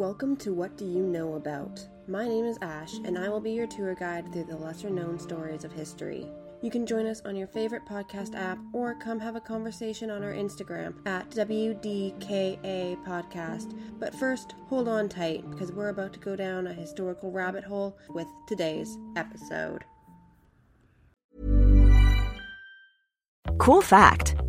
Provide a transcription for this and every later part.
Welcome to What Do You Know About? My name is Ash, and I will be your tour guide through the lesser known stories of history. You can join us on your favorite podcast app or come have a conversation on our Instagram at WDKA Podcast. But first, hold on tight because we're about to go down a historical rabbit hole with today's episode. Cool fact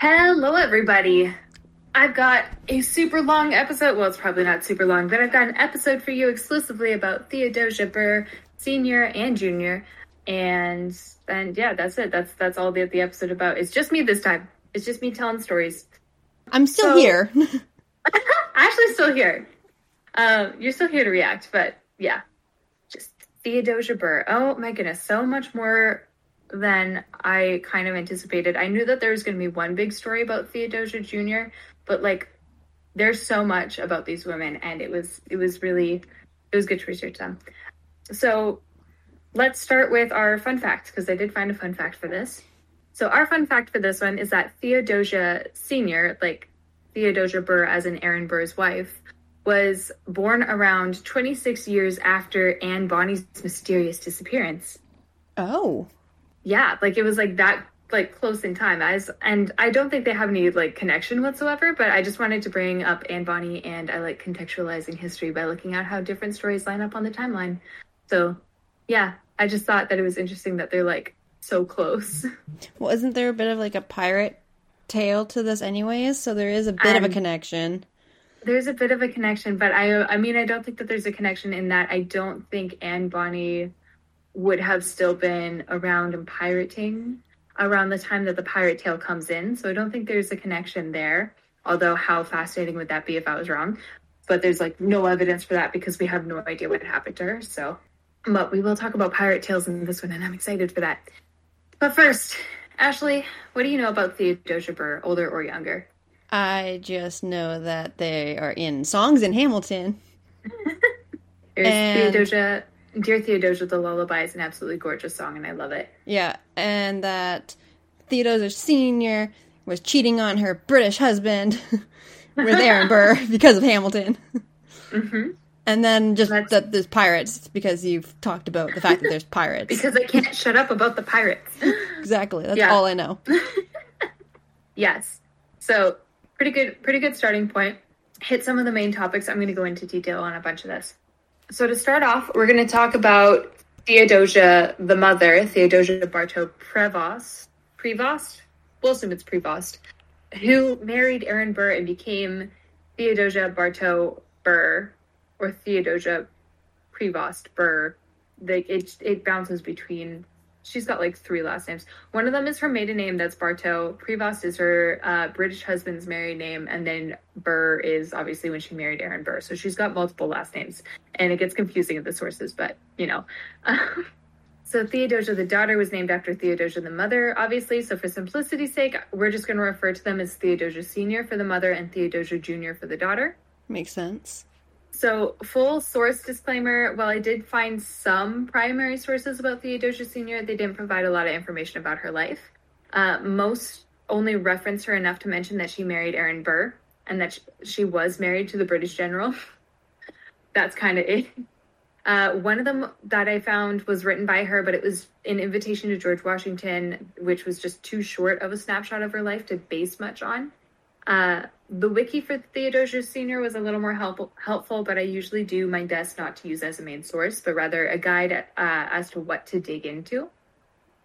Hello, everybody. I've got a super long episode. Well, it's probably not super long, but I've got an episode for you exclusively about Theodosia Burr, Senior and Junior, and and yeah, that's it. That's that's all the the episode about. It's just me this time. It's just me telling stories. I'm still So- here. Actually, still here. Um, you're still here to react, but yeah, just Theodosia Burr. Oh my goodness, so much more than I kind of anticipated. I knew that there was going to be one big story about Theodosia Jr., but like, there's so much about these women, and it was it was really it was good to research them. So let's start with our fun fact because I did find a fun fact for this. So our fun fact for this one is that Theodosia Senior, like Theodosia Burr as in Aaron Burr's wife, was born around 26 years after Anne Bonny's mysterious disappearance. oh. Yeah, like it was like that like close in time as and I don't think they have any like connection whatsoever, but I just wanted to bring up Anne Bonny and I like contextualizing history by looking at how different stories line up on the timeline. So, yeah, I just thought that it was interesting that they're like so close. Well, isn't there a bit of like a pirate tale to this, anyways? So there is a bit of a Um, connection. There's a bit of a connection, but I I mean I don't think that there's a connection in that I don't think Anne Bonny would have still been around and pirating around the time that the pirate tale comes in. So I don't think there's a connection there. Although how fascinating would that be if I was wrong? But there's like no evidence for that because we have no idea what happened to her. So but we will talk about pirate tales in this one and I'm excited for that. But first, Ashley, what do you know about Theodosia Burr, older or younger? I just know that they are in songs in Hamilton. There's And- Theodosia, Dear Theodosia, the Lullaby is an absolutely gorgeous song, and I love it. Yeah, and that Theodosia Senior was cheating on her British husband with Aaron Burr because of Hamilton. hmm And then just That's- that there's pirates because you've talked about the fact that there's pirates. Because I can't shut up about the pirates. exactly, that's Yeah. all I know. yes. So pretty good, pretty good starting point. Hit some of the main topics. I'm going to go into detail on a bunch of this. So to start off, we're going to talk about Theodosia, the mother, Theodosia Bartow Prevost. Prevost? We'll assume it's Prevost, who married Aaron Burr and became Theodosia Bartow Burr, or Theodosia Prevost Burr. Like it, it bounces between. She's got like three last names. One of them is her maiden name, that's Bartow. Prevost is her uh, British husband's married name, and then Burr is obviously when she married Aaron Burr. So she's got multiple last names, and it gets confusing at the sources, but you know. so Theodosia, the daughter, was named after Theodosia, the mother, obviously. So for simplicity's sake, we're just going to refer to them as Theodosia Senior for the mother and Theodosia Junior for the daughter. Makes sense. So, full source disclaimer while I did find some primary sources about Theodosia Sr., they didn't provide a lot of information about her life. Uh, most only reference her enough to mention that she married Aaron Burr and that sh- she was married to the British general. That's kind of it. Uh, one of them that I found was written by her, but it was an invitation to George Washington, which was just too short of a snapshot of her life to base much on. Uh, the wiki for Theodosia Senior was a little more helpful, helpful, but I usually do my best not to use as a main source, but rather a guide uh, as to what to dig into.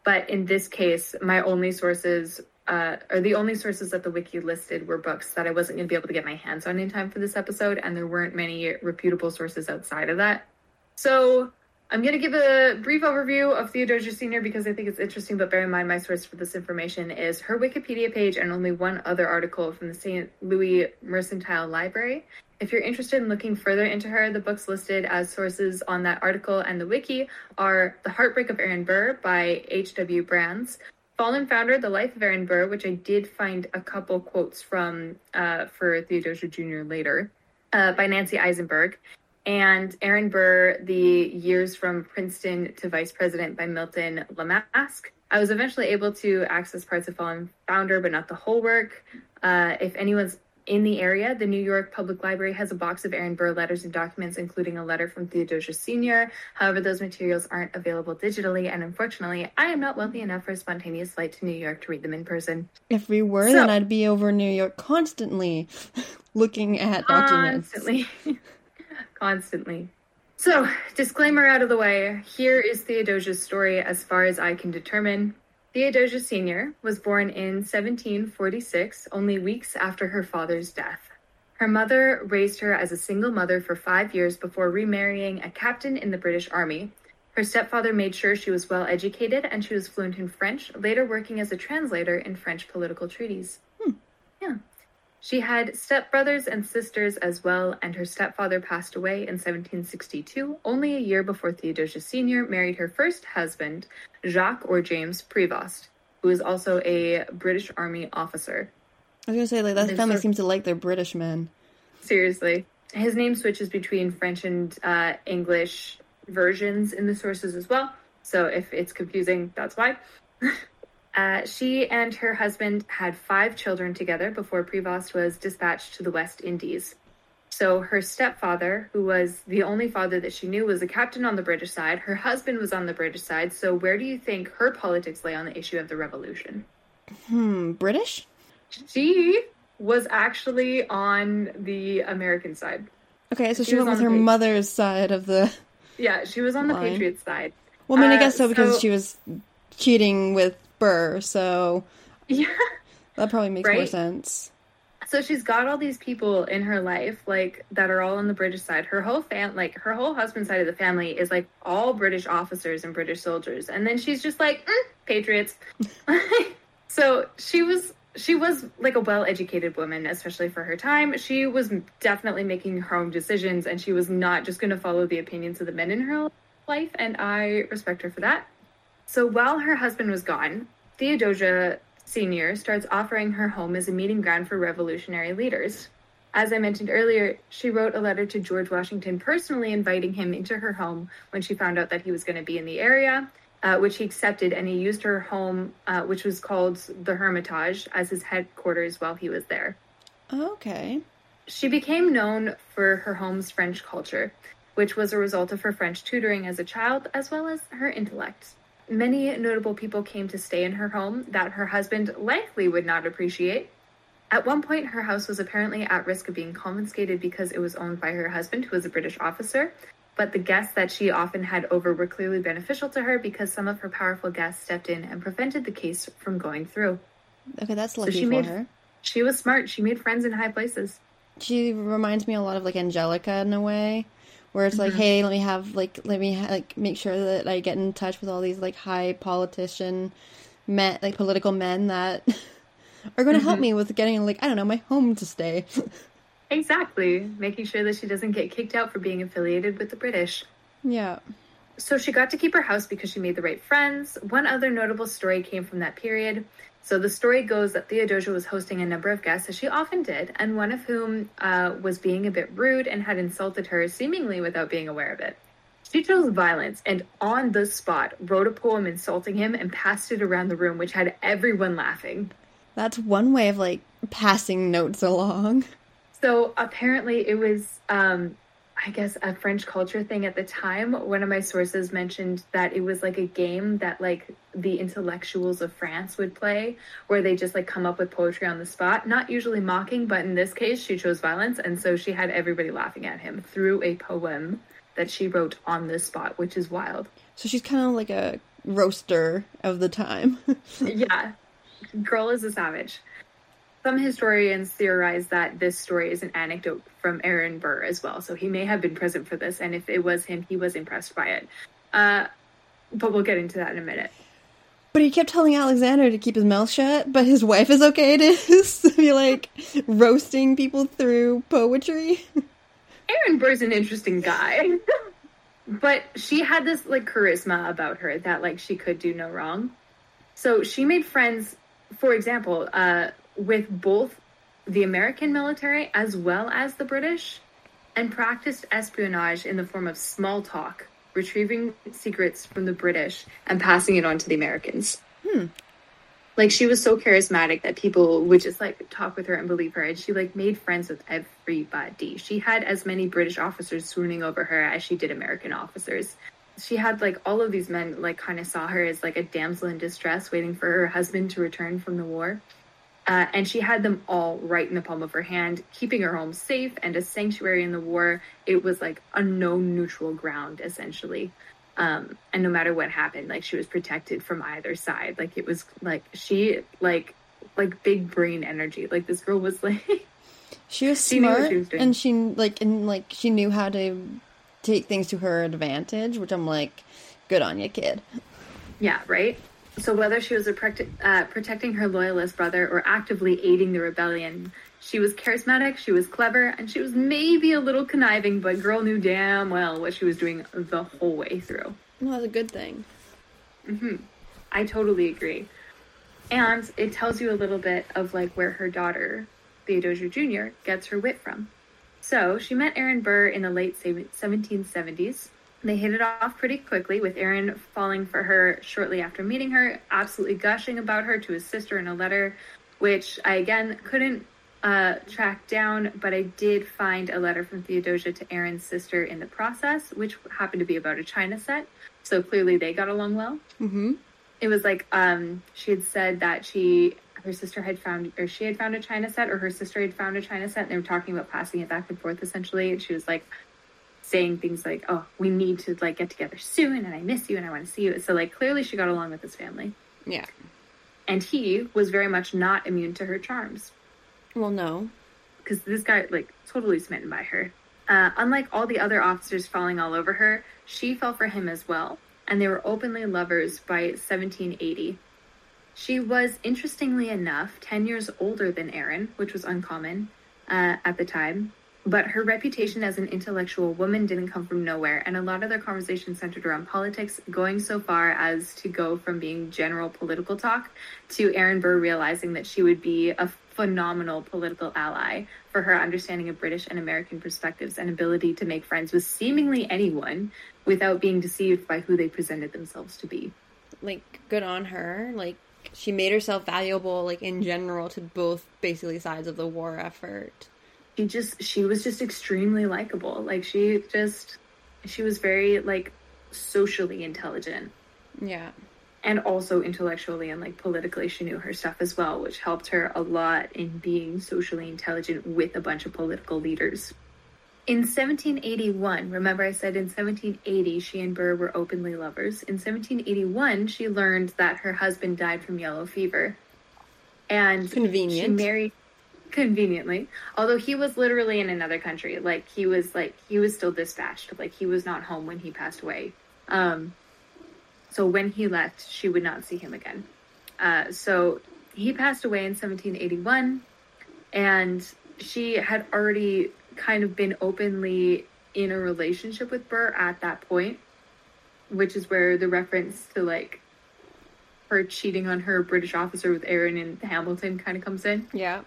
But in this case, my only sources uh, or the only sources that the wiki listed were books that I wasn't going to be able to get my hands on in time for this episode, and there weren't many reputable sources outside of that. So I'm going to give a brief overview of Theodosia Sr. because I think it's interesting, but bear in mind my source for this information is her Wikipedia page and only one other article from the St. Louis Mercantile Library. If you're interested in looking further into her, the books listed as sources on that article and the wiki are The Heartbreak of Aaron Burr by H.W. Brands, Fallen Founder, The Life of Aaron Burr, which I did find a couple quotes from uh, for Theodosia Jr. later, uh, by Nancy Isenberg, and Aaron Burr, The Years from Princeton to Vice President by Milton Lomask. I was eventually able to access parts of Fallen Founder, but not the whole work. Uh, if anyone's in the area, the New York Public Library has a box of Aaron Burr letters and documents, including a letter from Theodosia Sr. However, those materials aren't available digitally, and unfortunately, I am not wealthy enough for a spontaneous flight to New York to read them in person. If we were, so, then I'd be over New York constantly looking at documents. Constantly. constantly. So, disclaimer out of the way, here is Theodosia's story as far as I can determine. Theodosia Sr. was born in 1746, only weeks after her father's death. Her mother raised her as a single mother for five years before remarrying a captain in the British Army. Her stepfather made sure she was well educated and she was fluent in French, later working as a translator in French political treaties. Hmm. Yeah. She had stepbrothers and sisters as well, and her stepfather passed away in 1762, only a year before Theodosia Sr. married her first husband, Jacques or James Prevost, who was also a British Army officer. I was gonna say, like, that family sort of, seems to like their British men. Seriously. His name switches between French and uh, English versions in the sources as well. So if it's confusing, that's why. Uh, she and her husband had five children together before Prevost was dispatched to the West Indies. So her stepfather, who was the only father that she knew, was a captain on the British side. Her husband was on the British side. So where do you think her politics lay on the issue of the revolution? Hmm, British? She was actually on the American side. Okay, so she, she went with her mother's side of the. Yeah, she was on line. the Patriot side. Well, I mean, I guess so uh, because so... she was cheating with So yeah, that probably makes right? more sense. So she's got all these people in her life, like that are all on the British side. Her whole fam, like her whole husband's side of the family, is like all British officers and British soldiers, and then she's just like mm, patriots. so she was she was like a well-educated woman especially for her time she was definitely making her own decisions and she was not just going to follow the opinions of the men in her life and i respect her for that so while her husband was gone, Theodosia Sr. starts offering her home as a meeting ground for revolutionary leaders. As I mentioned earlier, she wrote a letter to George Washington personally inviting him into her home when she found out that he was going to be in the area, uh, which he accepted, and he used her home, uh, which was called the Hermitage, as his headquarters while he was there. Okay. She became known for her home's French culture, which was a result of her French tutoring as a child, as well as her intellect. Many notable people came to stay in her home that her husband likely would not appreciate. At one point, her house was apparently at risk of being confiscated because it was owned by her husband, who was a British officer. But the guests that she often had over were clearly beneficial to her because some of her powerful guests stepped in and prevented the case from going through. Okay, that's lucky so she for made, her. She was smart. She made friends in high places. She reminds me a lot of like Angelica in a way where it's mm-hmm. like, hey, let me have like let me ha- like make sure that I get in touch with all these like high politician men, like political men that are going to mm-hmm. help me with getting like I don't know my home to stay. exactly, making sure that she doesn't get kicked out for being affiliated with the British. Yeah. So she got to keep her house because she made the right friends. One other notable story came from that period. So the story goes that Theodosia was hosting a number of guests, as she often did, and one of whom uh, was being a bit rude and had insulted her, seemingly without being aware of it. She chose violence and on the spot wrote a poem insulting him and passed it around the room, which had everyone laughing. That's one way of like passing notes along. So apparently it was um, I guess a French culture thing at the time. One of my sources mentioned that it was like a game that like the intellectuals of France would play where they just like come up with poetry on the spot, not usually mocking, but in this case she chose violence and so she had everybody laughing at him through a poem that she wrote on the spot, which is wild. So she's kind of like a roaster of the time. yeah. Girl is a savage. Some historians theorize that this story is an anecdote from Aaron Burr as well, so he may have been present for this, and if it was him, he was impressed by it. Uh, but we'll get into that in a minute. But he kept telling Alexander to keep his mouth shut, but his wife is okay to be like roasting people through poetry. Aaron Burr's an interesting guy. but she had this like charisma about her that like she could do no wrong. So she made friends, for example, uh, with both the American military as well as the British, and practiced espionage in the form of small talk, retrieving secrets from the British and passing it on to the Americans. Hmm. Like she was so charismatic that people would just like talk with her and believe her, and she like made friends with everybody. She had as many British officers swooning over her as she did American officers. She had like all of these men like kind of saw her as like a damsel in distress, waiting for her husband to return from the war. Uh, and she had them all right in the palm of her hand, keeping her home safe and a sanctuary in the war. It was like a no neutral ground, essentially. Um, and no matter what happened, like she was protected from either side. Like it was like she like like big brain energy. Like this girl was like she was She knew what smart she was and she like and like she knew how to take things to her advantage, which I'm like, good on you, kid. Yeah, right? So whether she was protect, uh, protecting her loyalist brother or actively aiding the rebellion, she was charismatic, she was clever, and she was maybe a little conniving, but girl knew damn well what she was doing the whole way through. Well, that's a good thing. I totally agree. And it tells you a little bit of like where her daughter, Theodosia Jr., gets her wit from. So she met Aaron Burr in the late 1770s. They hit it off pretty quickly, with Aaron falling for her shortly after meeting her, absolutely gushing about her to his sister in a letter, which I again couldn't uh, track down, but I did find a letter from Theodosia to Aaron's sister in the process, which happened to be about a china set. So clearly they got along well Mm-hmm. it was like um she had said that she her sister had found or she had found a china set or her sister had found a china set and they were talking about passing it back and forth essentially and she was like saying things like oh we need to like get together soon and i miss you and i want to see you so like clearly she got along with his family Yeah. and he was very much not immune to her charms Well, no. because this guy like totally smitten by her. Uh, unlike all the other officers falling all over her, she fell for him as well, and they were openly lovers by 1780. She was, interestingly enough, 10 years older than Aaron, which was uncommon uh, at the time. But her reputation as an intellectual woman didn't come from nowhere, and a lot of their conversation centered around politics, going so far as to go from being general political talk to Aaron Burr realizing that she would be a phenomenal political ally for her understanding of British and American perspectives and ability to make friends with seemingly anyone without being deceived by who they presented themselves to be. Like, good on her. Like, she made herself valuable, like, in general to both basically sides of the war effort. She just she was just extremely likable. Like she just she was very like socially intelligent Yeah. and also intellectually and like politically she knew her stuff as well which helped her a lot in being socially intelligent with a bunch of political leaders in 1781 remember i said in 1780 she and burr were openly lovers in 1781 she learned that her husband died from yellow fever and she Convenient. married conveniently although he was literally in another country like he was like he was still dispatched like he was not home when he passed away um so when he left, she would not see him again. Uh, so he passed away in 1781, and she had already kind of been openly in a relationship with Burr at that point, which is where the reference to like her cheating on her British officer with Aaron in Hamilton kind of comes in. Yeah.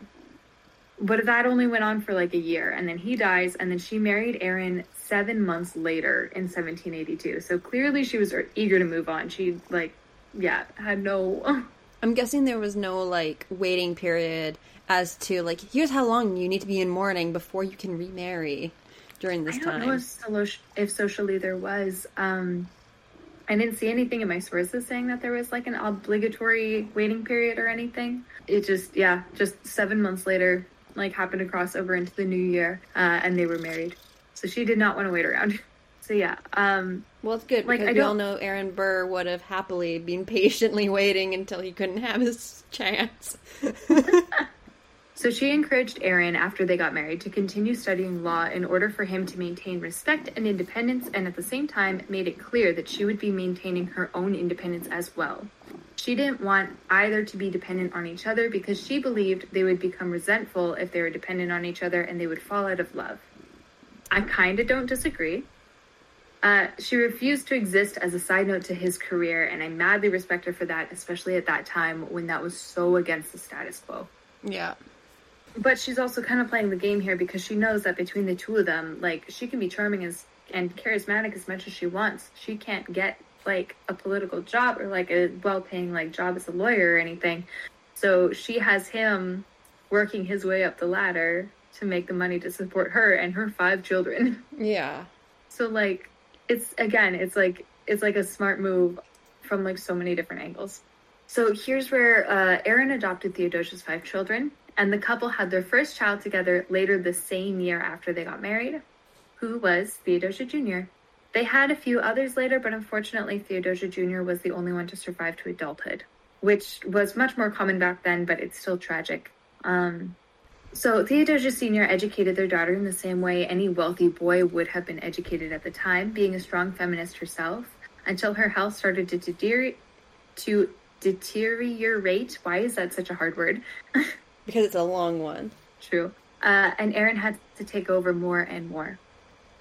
But that only went on for like a year, and then he dies, and then she married Aaron seven months later in 1782. So clearly, she was eager to move on. She like, yeah, had no. I'm guessing there was no, like, waiting period as to, like, here's how long you need to be in mourning before you can remarry during this time. I don't time. know if, solo- if socially there was. Um, I didn't see anything in my sources saying that there was like an obligatory waiting period or anything. It just, yeah, just seven months later, like happened to cross over into the new year, uh, and they were married. So she did not want to wait around. So yeah, um, Well, it's good Like, because I we all don't- know Aaron Burr would have happily been patiently waiting until he couldn't have his chance. So she encouraged Aaron after they got married to continue studying law in order for him to maintain respect and independence, and at the same time made it clear that she would be maintaining her own independence as well. She didn't want either to be dependent on each other because she believed they would become resentful if they were dependent on each other and they would fall out of love. I kind of don't disagree. Uh, she refused to exist as a side note to his career, and I madly respect her for that, especially at that time when that was so against the status quo. Yeah. But she's also kind of playing the game here because she knows that between the two of them, like she can be charming as and charismatic as much as she wants. She can't get like a political job or like a well-paying like job as a lawyer or anything. So she has him working his way up the ladder to make the money to support her and her five children. Yeah. So like it's again, it's like it's like a smart move from like so many different angles. So here's where uh, Aaron adopted Theodosia's five children, and the couple had their first child together later the same year after they got married, who was Theodosia Jr. They had a few others later, but unfortunately, Theodosia Jr. was the only one to survive to adulthood, which was much more common back then, but it's still tragic. Um, so Theodosia Sr. educated their daughter in the same way any wealthy boy would have been educated at the time, being a strong feminist herself, until her health started to deteriorate. To deteriorate. Why is that such a hard word? Because it's a long one. True. Uh, and Aaron had to take over more and more.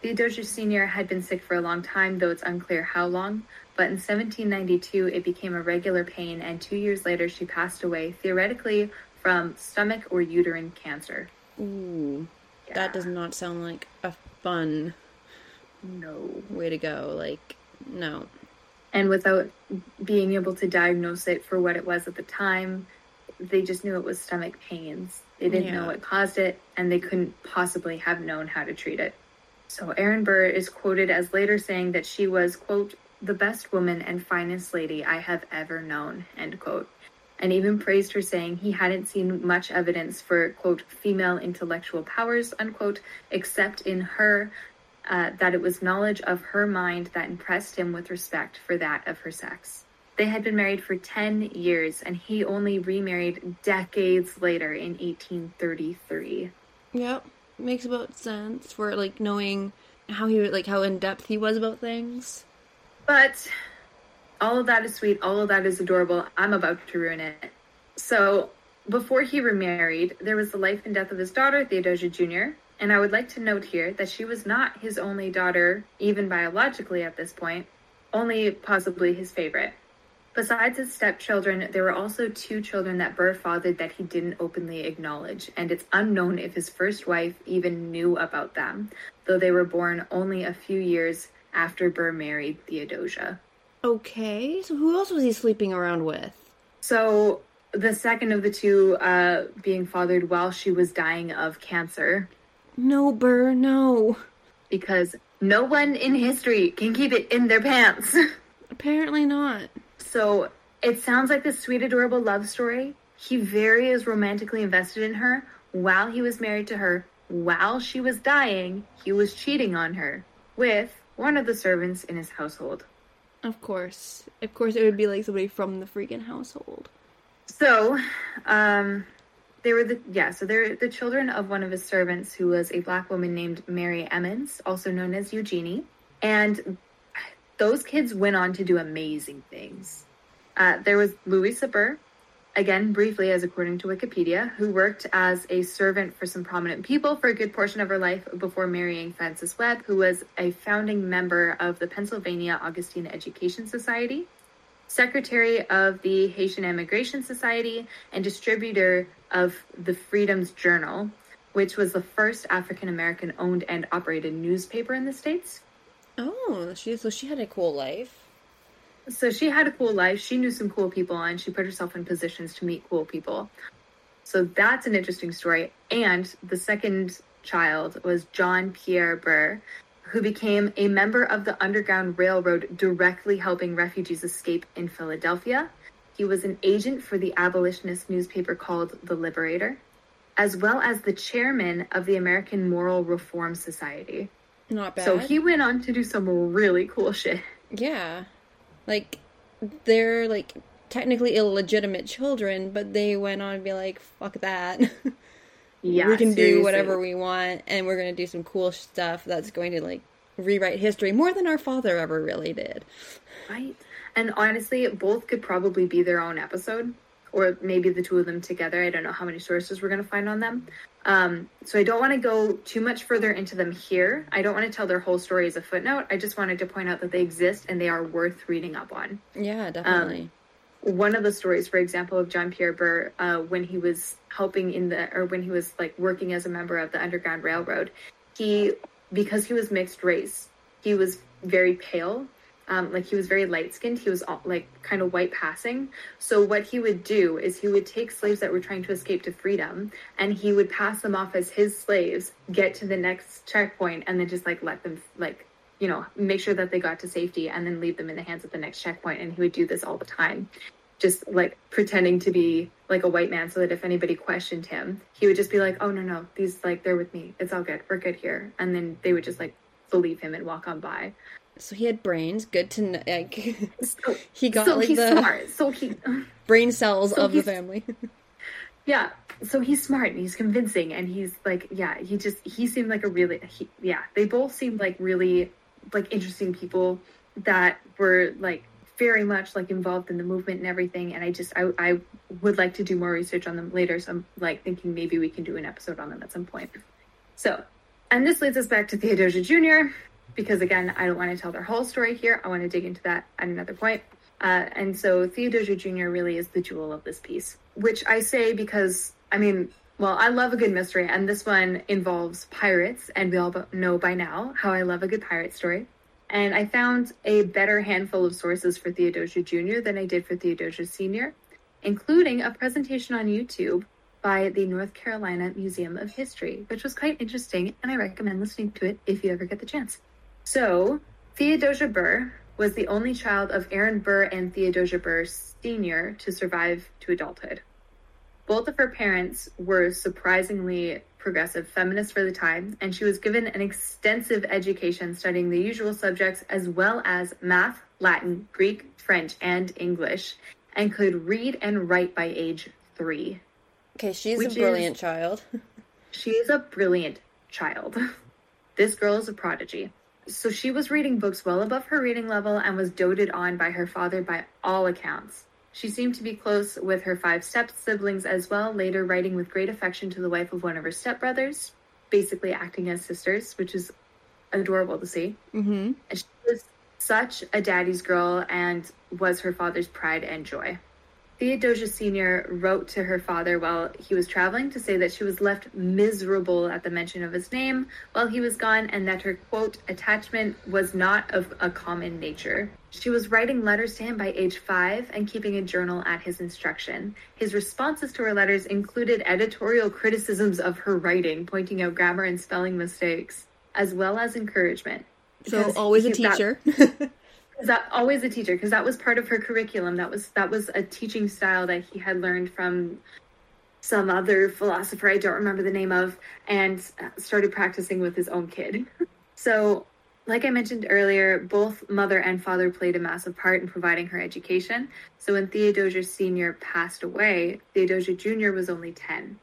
Theodosia Sr. had been sick for a long time, though it's unclear how long. But in 1792, it became a regular pain, and two years later, she passed away, theoretically from stomach or uterine cancer. Ooh. Yeah. That does not sound like a fun No. way to go. Like, no. And without being able to diagnose it for what it was at the time, they just knew it was stomach pains. They didn't know what caused it, and they couldn't possibly have known how to treat it. So Aaron Burr is quoted as later saying that she was, quote, the best woman and finest lady I have ever known, end quote. And even praised her, saying he hadn't seen much evidence for, quote, female intellectual powers, unquote, except in her, uh, that it was knowledge of her mind that impressed him with respect for that of her sex. They had been married for 10 years, and he only remarried decades later in 1833. Yep. Makes about sense for like knowing how he like how in depth he was about things. But all of that is sweet, all of that is adorable. I'm about to ruin it. So, before he remarried, there was the life and death of his daughter, Theodosia Jr., and I would like to note here that she was not his only daughter, even biologically at this point, only possibly his favorite. Besides his stepchildren, there were also two children that Burr fathered that he didn't openly acknowledge, and it's unknown if his first wife even knew about them, though they were born only a few years after Burr married Theodosia. Okay, so who else was he sleeping around with? So, the second of the two uh, being fathered while she was dying of cancer, No, Burr, no. because no one in history can keep it in their pants. Apparently not. So it sounds like this sweet, adorable love story. He very is romantically invested in her while he was married to her. While she was dying, he was cheating on her with one of the servants in his household. Of course. Of course, it would be like somebody from the freaking household. So, um, they were the yeah. So they're the children of one of his servants, who was a black woman named Mary Emmons, also known as Eugenie, and those kids went on to do amazing things. Uh, there was Louisa Burr, again briefly as according to Wikipedia, who worked as a servant for some prominent people for a good portion of her life before marrying Francis Webb, who was a founding member of the Pennsylvania Augustine Education Society secretary of the Haitian Immigration Society, and distributor of the Freedom's Journal, which was the first African American owned and operated newspaper in the States. Oh, she so she had a cool life. So she had a cool life. She knew some cool people, and she put herself in positions to meet cool people. So that's an interesting story. And the second child was John Pierre Burr, who became a member of the Underground Railroad, directly helping refugees escape in Philadelphia. He was an agent for the abolitionist newspaper called The Liberator, as well as the chairman of the American Moral Reform Society. Not bad. So he went on to do some really cool shit. Yeah. Like they're like technically illegitimate children, but they went on to be like, fuck that. Yeah, we can do seriously. whatever we want and we're going to do some cool stuff that's going to like rewrite history more than our father ever really did. Right. And honestly, both could probably be their own episode, or maybe the two of them together. I don't know how many sources we're going to find on them. Um, so I don't want to go too much further into them here. I don't want to tell their whole story as a footnote. I just wanted to point out that they exist and they are worth reading up on. Yeah, definitely. One of the stories, for example, of John Pierre Burr, uh, when he was helping in the, or when he was like working as a member of the Underground Railroad, he, because he was mixed race, he was very pale um, like he was very light skinned. He was all, like kind of white passing. So what he would do is he would take slaves that were trying to escape to freedom, and he would pass them off as his slaves, get to the next checkpoint, and then just like let them like you know make sure that they got to safety, and then leave them in the hands of the next checkpoint. And he would do this all the time, just like pretending to be like a white man, so that if anybody questioned him, he would just be like, "Oh no no, these like they're with me. It's all good. We're good here." And then they would just like believe him and walk on by. So he had brains. Good to know. Like, So, he got so like he's the smart. So he, brain cells So of the family. yeah. So he's smart and he's convincing and he's like, yeah. He just he seemed like a really, he, yeah. They both seemed like really like interesting people that were like very much like involved in the movement and everything. And I just I I would like to do more research on them later. So I'm like thinking maybe we can do an episode on them at some point. So, and this leads us back to Theodosia Jr. because again, I don't want to tell their whole story here. I want to dig into that at another point. Uh, and so Theodosia Jr. really is the jewel of this piece, which I say because, I mean, well, I love a good mystery, and this one involves pirates, and we all know by now how I love a good pirate story. And I found a better handful of sources for Theodosia Jr. than I did for Theodosia Sr., including a presentation on YouTube by the North Carolina Museum of History, which was quite interesting, and I recommend listening to it if you ever get the chance. So, Theodosia Burr was the only child of Aaron Burr and Theodosia Burr Sr. to survive to adulthood. Both of her parents were surprisingly progressive feminists for the time, and she was given an extensive education studying the usual subjects as well as math, Latin, Greek, French, and English, and could read and write by age three. Okay, she's a brilliant is- child. She is a brilliant child. This girl is a prodigy. So she was reading books well above her reading level and was doted on by her father by all accounts. She seemed to be close with her five step siblings as well, later writing with great affection to the wife of one of her stepbrothers, basically acting as sisters, which is adorable to see. Mm-hmm. And she was such a daddy's girl and was her father's pride and joy. Theodosia Sr. wrote to her father while he was traveling to say that she was left miserable at the mention of his name while he was gone and that her quote attachment was not of a common nature. She was writing letters to him by age five and keeping a journal at his instruction. His responses to her letters included editorial criticisms of her writing, pointing out grammar and spelling mistakes, as well as encouragement. So always a he- that- teacher. that always a teacher because that was part of her curriculum. That was that was a teaching style that he had learned from some other philosopher i don't remember the name of and uh, started practicing with his own kid. So like i mentioned earlier both mother and father played a massive part in providing her education. So when theodosia senior passed away theodosia junior was only 10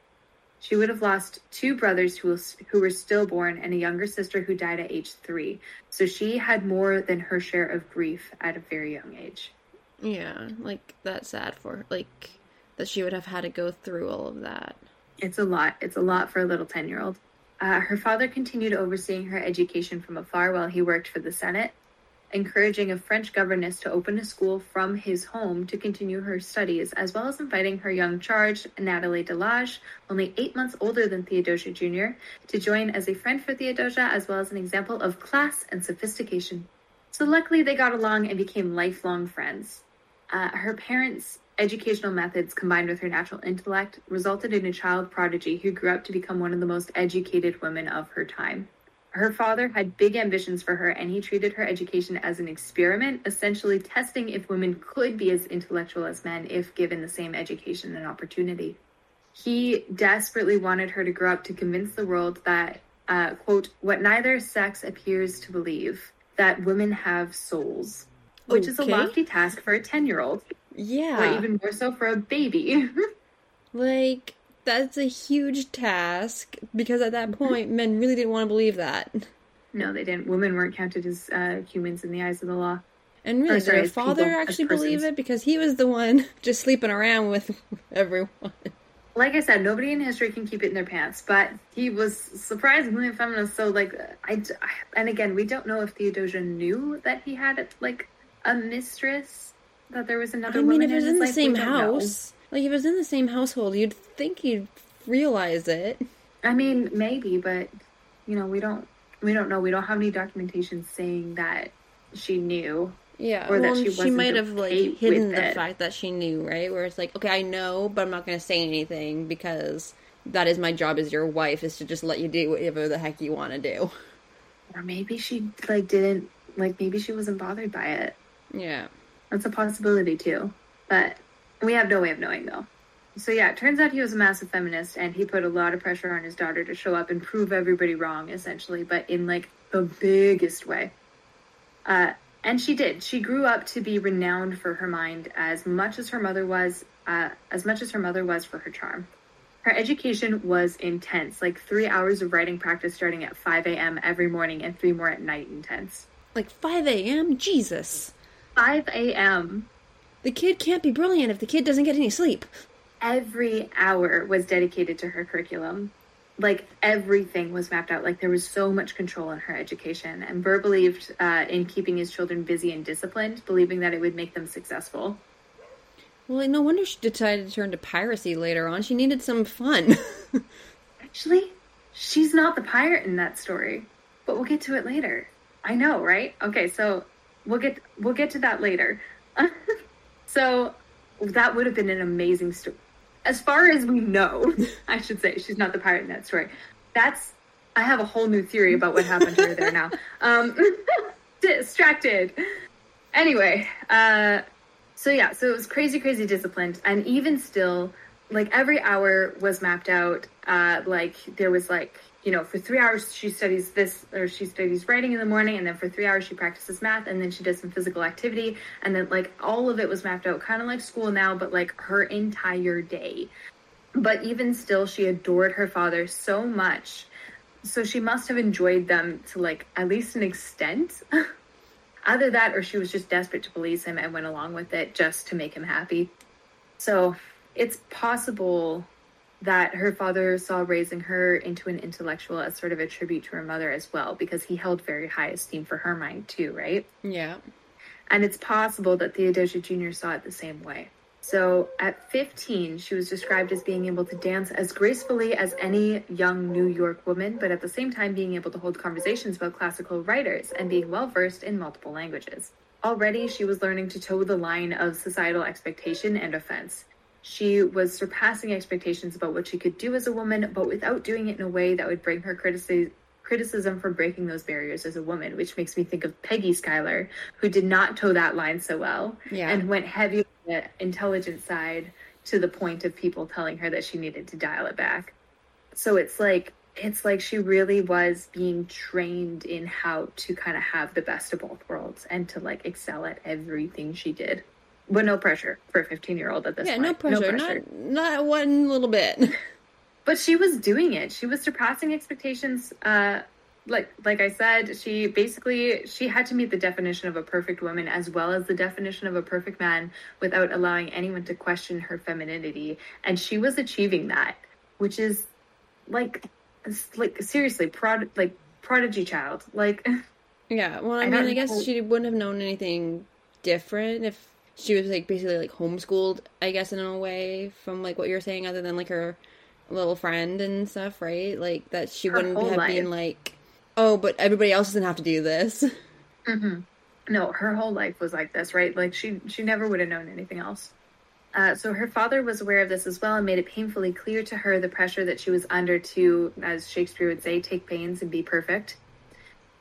she would have lost two brothers who, was, who were stillborn and a younger sister who died at age three. So she had more than her share of grief at a very young age. yeah, like that's sad for her. Like that she would have had to go through all of that. It's a lot. It's a lot for a little 10 year old. Uh, her father continued overseeing her education from afar while he worked for the Senate, encouraging a French governess to open a school from his home to continue her studies, as well as inviting her young charge, Natalie Delage, only eight months older than Theodosia Jr., to join as a friend for Theodosia, as well as an example of class and sophistication. So luckily, they got along and became lifelong friends. Uh, her parents' educational methods combined with her natural intellect resulted in a child prodigy who grew up to become one of the most educated women of her time. Her father had big ambitions for her, and he treated her education as an experiment, essentially testing if women could be as intellectual as men if given the same education and opportunity. He desperately wanted her to grow up to convince the world that uh, quote, what neither sex appears to believe that women have souls, which is a lofty task for a 10 year old, Yeah. or even more so for a baby. Like, that's a huge task because at that point, men really didn't want to believe that. no, they didn't. Women weren't counted as uh, humans in the eyes of the law. And really, Or, sorry, did her father people, actually believe it because he was the one just sleeping around with everyone. like I said, nobody in history can keep it in their pants, but he was surprisingly feminist. So, like, I, and again, we don't know if Theodosia knew that he had like a mistress, that there was another I mean, woman if it was in in the his life, we same don't know. Like if it was in the same household, you'd think you'd realize it. I mean, maybe, but you know, we don't, we don't know. We don't have any documentation saying that she knew. Yeah, Or that she she, might have like hidden the it. fact that she knew, right? Where it's like, okay, I know, but I'm not going to say anything because that is my job as your wife is to just let you do whatever the heck you want to do. Or maybe she like didn't like maybe she wasn't bothered by it. Yeah. That's a possibility too. But we have no way of knowing though. So yeah, it turns out he was a massive feminist and he put a lot of pressure on his daughter to show up and prove everybody wrong, essentially, but in like the biggest way. Uh, and she did. She grew up to be renowned for her mind as much as her mother was, uh, as much as her mother was for her charm. Her education was intense, like three hours of writing practice starting at 5 a.m. every morning and three more at night intense. Like 5 a.m.? Jesus. 5 a.m. The kid can't be brilliant if the kid doesn't get any sleep. every hour was dedicated to her curriculum. Like everything was mapped out. Like there was so much control in her education. And Burr believed uh, in keeping his children busy and disciplined, believing that it would make them successful. Well, no wonder she decided to turn to piracy later on. She needed some fun. Actually, she's not the pirate in that story, but we'll get to it later. I know, right? Okay, so we'll get we'll get to that later. so that would have been an amazing story. As far as we know, I should say she's not the pirate in that story. That's I have a whole new theory about what happened to her there now. Um, distracted. Anyway, uh, so yeah, so it was crazy, crazy disciplined, and even still, like every hour was mapped out. Uh, like there was like you know, for three hours she studies this or she studies writing in the morning, and then for three hours she practices math, and then she does some physical activity, and then like all of it was mapped out, kind of like school now, but like her entire day. But even still, she adored her father so much, so she must have enjoyed them to like at least an extent. Either that or she was just desperate to please him and went along with it just to make him happy. So it's possible that her father saw raising her into an intellectual as sort of a tribute to her mother as well, because he held very high esteem for her mind too, right? yeah. And it's possible that Theodosia Jr. saw it the same way. So at 15, she was described as being able to dance as gracefully as any young New York woman, but at the same time being able to hold conversations about classical writers and being well versed in multiple languages. Already, she was learning to toe the line of societal expectation and offense. She was surpassing expectations about what she could do as a woman, but without doing it in a way that would bring her critici- criticism for breaking those barriers as a woman, which makes me think of Peggy Schuyler, who did not toe that line so well Yeah. and went heavy on the intelligent side to the point of people telling her that she needed to dial it back. So it's like it's like she really was being trained in how to kind of have the best of both worlds and to like excel at everything she did. But no pressure for a 15 year old at this Yeah, point. no pressure. Not not one little bit. but she was doing it she was surpassing expectations uh like like i said she basically she had to meet the definition of a perfect woman as well as the definition of a perfect man without allowing anyone to question her femininity and she was achieving that which is like like seriously prod like prodigy child like yeah. Well, I, I mean, I guess know. she wouldn't have known anything different if she was like basically like homeschooled. I guess in a way from like what you're saying, other than like her little friend and stuff, right? Like that she Her wouldn't have life. been like, oh, but everybody else doesn't have to do this. no her whole life was like this right like she she never would have known anything else uh, so her father was aware of this as well and made it painfully clear to her the pressure that she was under to as shakespeare would say take pains and be perfect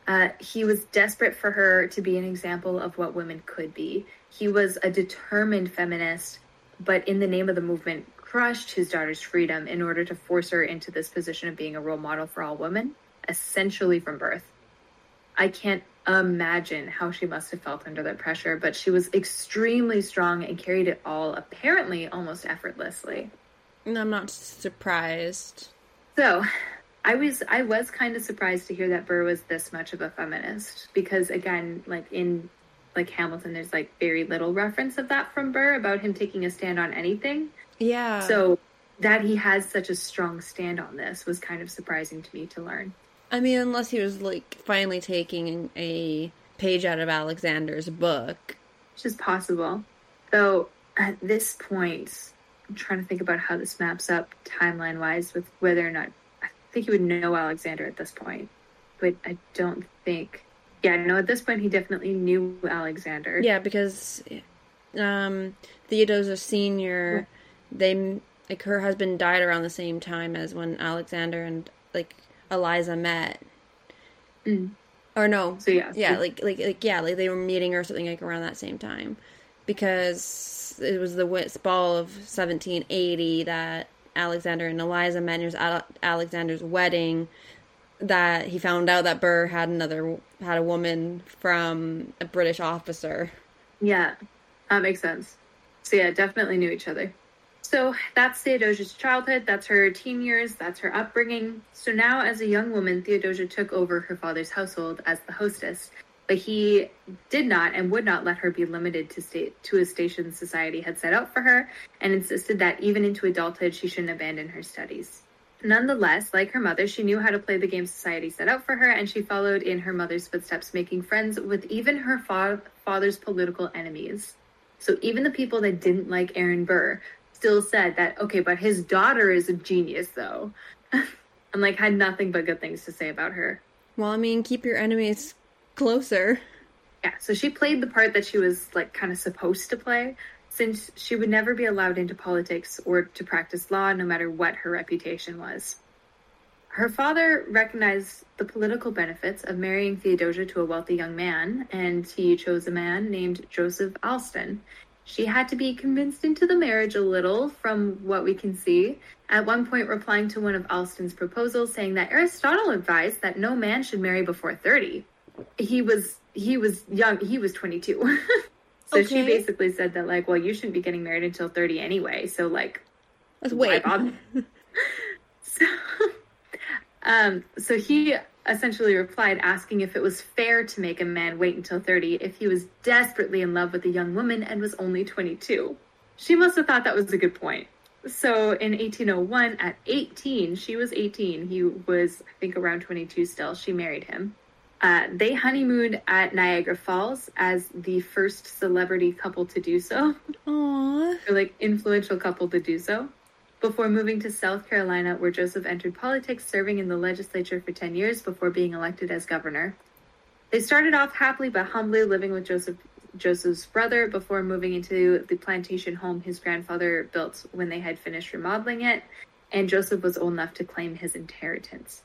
uh, he was desperate for her to be an example of what women could be he was a determined feminist but in the name of the movement crushed his daughter's freedom in order to force her into this position of being a role model for all women essentially from birth. I can't imagine how she must have felt under that pressure, but she was extremely strong and carried it all apparently almost effortlessly. I'm not surprised. So, I was I was kind of surprised to hear that Burr was this much of a feminist because again, like in like Hamilton, there's like very little reference of that from Burr about him taking a stand on anything. Yeah. So that he has such a strong stand on this was kind of surprising to me to learn. I mean, unless he was like finally taking a page out of Alexander's book, which is possible. Though at this point, I'm trying to think about how this maps up timeline wise with whether or not I think he would know Alexander at this point, but I don't think. Yeah, no. At this point, he definitely knew Alexander. Yeah, because um, Theodosia Senior, they like her husband died around the same time as when Alexander and like Eliza met. Mm. Or no. So yeah. Yeah, like like like yeah, like they were meeting or something like around that same time. Because it was the Winter's ball of 1780 that Alexander and Eliza met. And it was Alexander's wedding that he found out that Burr had another had a woman from a British officer. Yeah, that makes sense. So yeah, definitely knew each other. So that's Theodosia's childhood, that's her teen years, that's her upbringing. So now, as a young woman, Theodosia took over her father's household as the hostess, but he did not and would not let her be limited to state to a station society had set out for her, and insisted that even into adulthood she shouldn't abandon her studies. Nonetheless, like her mother, she knew how to play the game society set out for her, and she followed in her mother's footsteps, making friends with even her fa- father's political enemies. So even the people that didn't like Aaron Burr still said that, okay, but his daughter is a genius, though. and, like, had nothing but good things to say about her. Well, I mean, keep your enemies closer. Yeah, so she played the part that she was, like, kind of supposed to play, since she would never be allowed into politics or to practice law, no matter what her reputation was. Her father recognized the political benefits of marrying Theodosia to a wealthy young man, and he chose a man named Joseph Alston. She had to be convinced into the marriage a little, from what we can see. At one point, replying to one of Alston's proposals, saying that Aristotle advised that no man should marry before thirty. He was he was young. He was twenty two. so okay. she basically said that like, well, you shouldn't be getting married until thirty anyway. So like, let's wait. so, um, so he essentially replied asking if it was fair to make a man wait until 30 if he was desperately in love with a young woman and was only 22. She must have thought that was a good point. So in 1801, at 18, she was 18. He was, I think, around 22 still. She married him. Uh, they honeymooned at Niagara Falls as the first celebrity couple to do so. Aww. or like influential couple to do so before moving to South Carolina, where Joseph entered politics, serving in the legislature for 10 years before being elected as governor. They started off happily but humbly living with Joseph Joseph's brother before moving into the plantation home his grandfather built when they had finished remodeling it, and Joseph was old enough to claim his inheritance.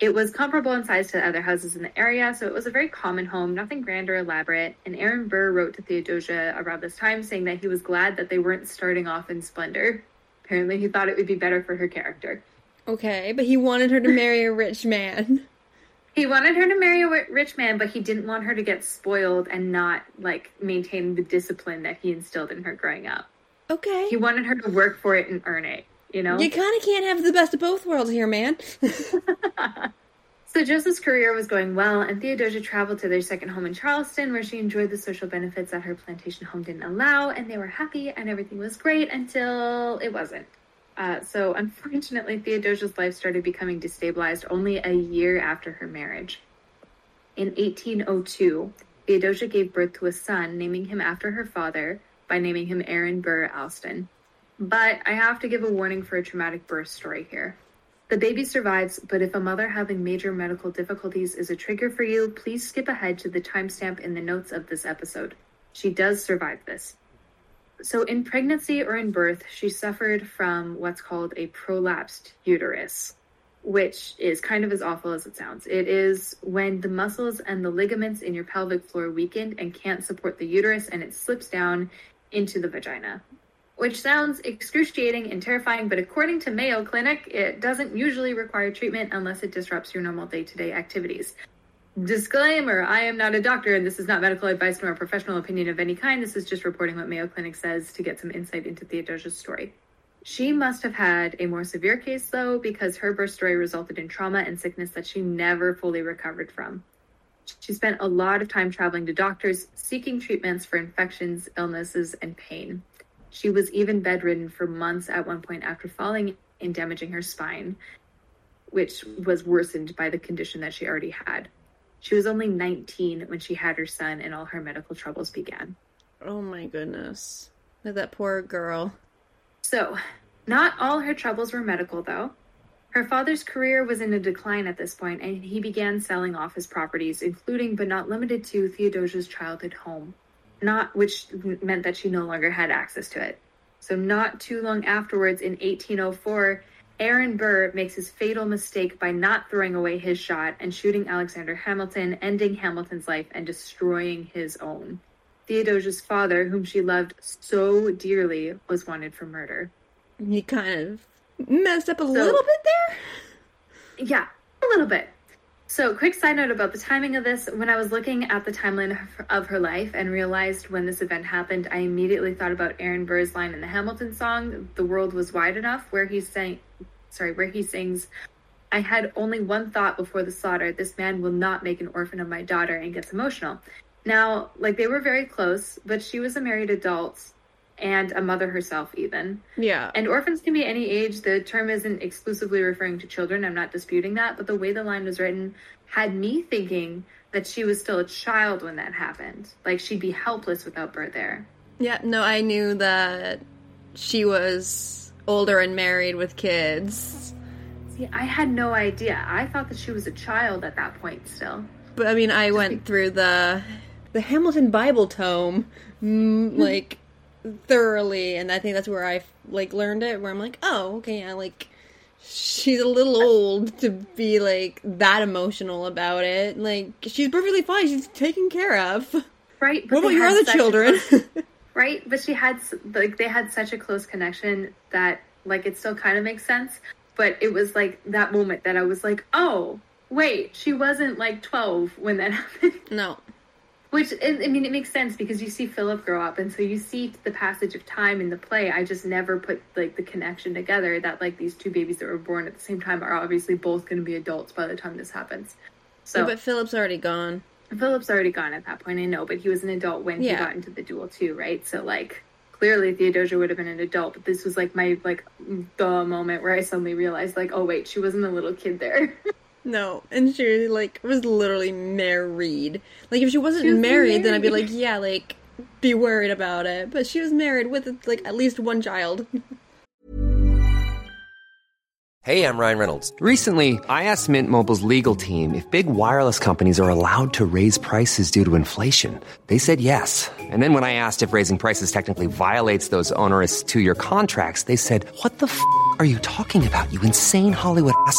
It was comparable in size to other houses in the area, so it was a very common home, nothing grand or elaborate. And Aaron Burr wrote to Theodosia around this time saying that he was glad that they weren't starting off in splendor. Apparently, he thought it would be better for her character. Okay, but he wanted her to marry a rich man. He wanted her to marry a rich man, but he didn't want her to get spoiled and not like maintain the discipline that he instilled in her growing up. Okay. He wanted her to work for it and earn it, you know? You kind of can't have the best of both worlds here, man. So Joseph's career was going well, and Theodosia traveled to their second home in Charleston, where she enjoyed the social benefits that her plantation home didn't allow, and they were happy, and everything was great until it wasn't. Uh, so, unfortunately, Theodosia's life started becoming destabilized only a year after her marriage. In 1802, Theodosia gave birth to a son, naming him after her father by naming him Aaron Burr Alston. But I have to give a warning for a traumatic birth story here. The baby survives, but if a mother having major medical difficulties is a trigger for you, please skip ahead to the timestamp in the notes of this episode. She does survive this. So, in pregnancy or in birth, she suffered from what's called a prolapsed uterus, which is kind of as awful as it sounds. It is when the muscles and the ligaments in your pelvic floor weakened and can't support the uterus and it slips down into the vagina. Which sounds excruciating and terrifying, but according to Mayo Clinic, it doesn't usually require treatment unless it disrupts your normal day to day activities. Disclaimer I am not a doctor, and this is not medical advice nor a professional opinion of any kind. This is just reporting what Mayo Clinic says to get some insight into Theodosia's story. She must have had a more severe case, though, because her birth story resulted in trauma and sickness that she never fully recovered from. She spent a lot of time traveling to doctors, seeking treatments for infections, illnesses, and pain. She was even bedridden for months at one point after falling and damaging her spine, which was worsened by the condition that she already had. She was only 19 when she had her son, and all her medical troubles began. Oh my goodness. That poor girl. So, not all her troubles were medical, though. Her father's career was in a decline at this point, and he began selling off his properties, including but not limited to Theodosia's childhood home, not which meant that she no longer had access to it. So, not too long afterwards, in 1804, Aaron Burr makes his fatal mistake by not throwing away his shot and shooting Alexander Hamilton, ending Hamilton's life and destroying his own. Theodosia's father, whom she loved so dearly, was wanted for murder. He kind of messed up a so, little bit there? Yeah, a little bit. So, quick side note about the timing of this. When I was looking at the timeline of her life and realized when this event happened, I immediately thought about Aaron Burr's line in the Hamilton song, "The world was wide enough," where he sang, sorry, where he sings, "I had only one thought before the slaughter: this man will not make an orphan of my daughter," and gets emotional. Now, like they were very close, but she was a married adult and a mother herself, even. Yeah. And orphans can be any age. The term isn't exclusively referring to children. I'm not disputing that. But the way the line was written had me thinking that she was still a child when that happened. Like she'd be helpless without Burr there. Yeah, no, I knew that she was older and married with kids. See, I had no idea. I thought that she was a child at that point still. But I mean, I Just went be- through the the Hamilton Bible tome mm, like thoroughly, and I think that's where I like learned it. Where I'm like, oh, okay, yeah, like she's a little old to be like that emotional about it. Like she's perfectly fine. She's taken care of. Right. What about your other children? Close, right, but she had like they had such a close connection that like it still kind of makes sense. But it was like that moment that I was like, oh, wait, she wasn't like 12 when that happened. No. Which I mean, it makes sense because you see Philip grow up, and so you see the passage of time in the play. I just never put like the connection together that like these two babies that were born at the same time are obviously both going to be adults by the time this happens. So, yeah, but Philip's already gone. Philip's already gone at that point. I know, but he was an adult when yeah. he got into the duel too, right? So like clearly Theodosia would have been an adult, but this was like my like the moment where I suddenly realized like, oh wait, she wasn't a little kid there. No, and she like was literally married. Like if she wasn't she was married, married, then I'd be like, yeah, like be worried about it. But she was married with like at least one child. hey, I'm Ryan Reynolds. Recently, I asked Mint Mobile's legal team if big wireless companies are allowed to raise prices due to inflation. They said yes. And then when I asked if raising prices technically violates those onerous two-year contracts, they said, "What the f- are you talking about? You insane Hollywood ass."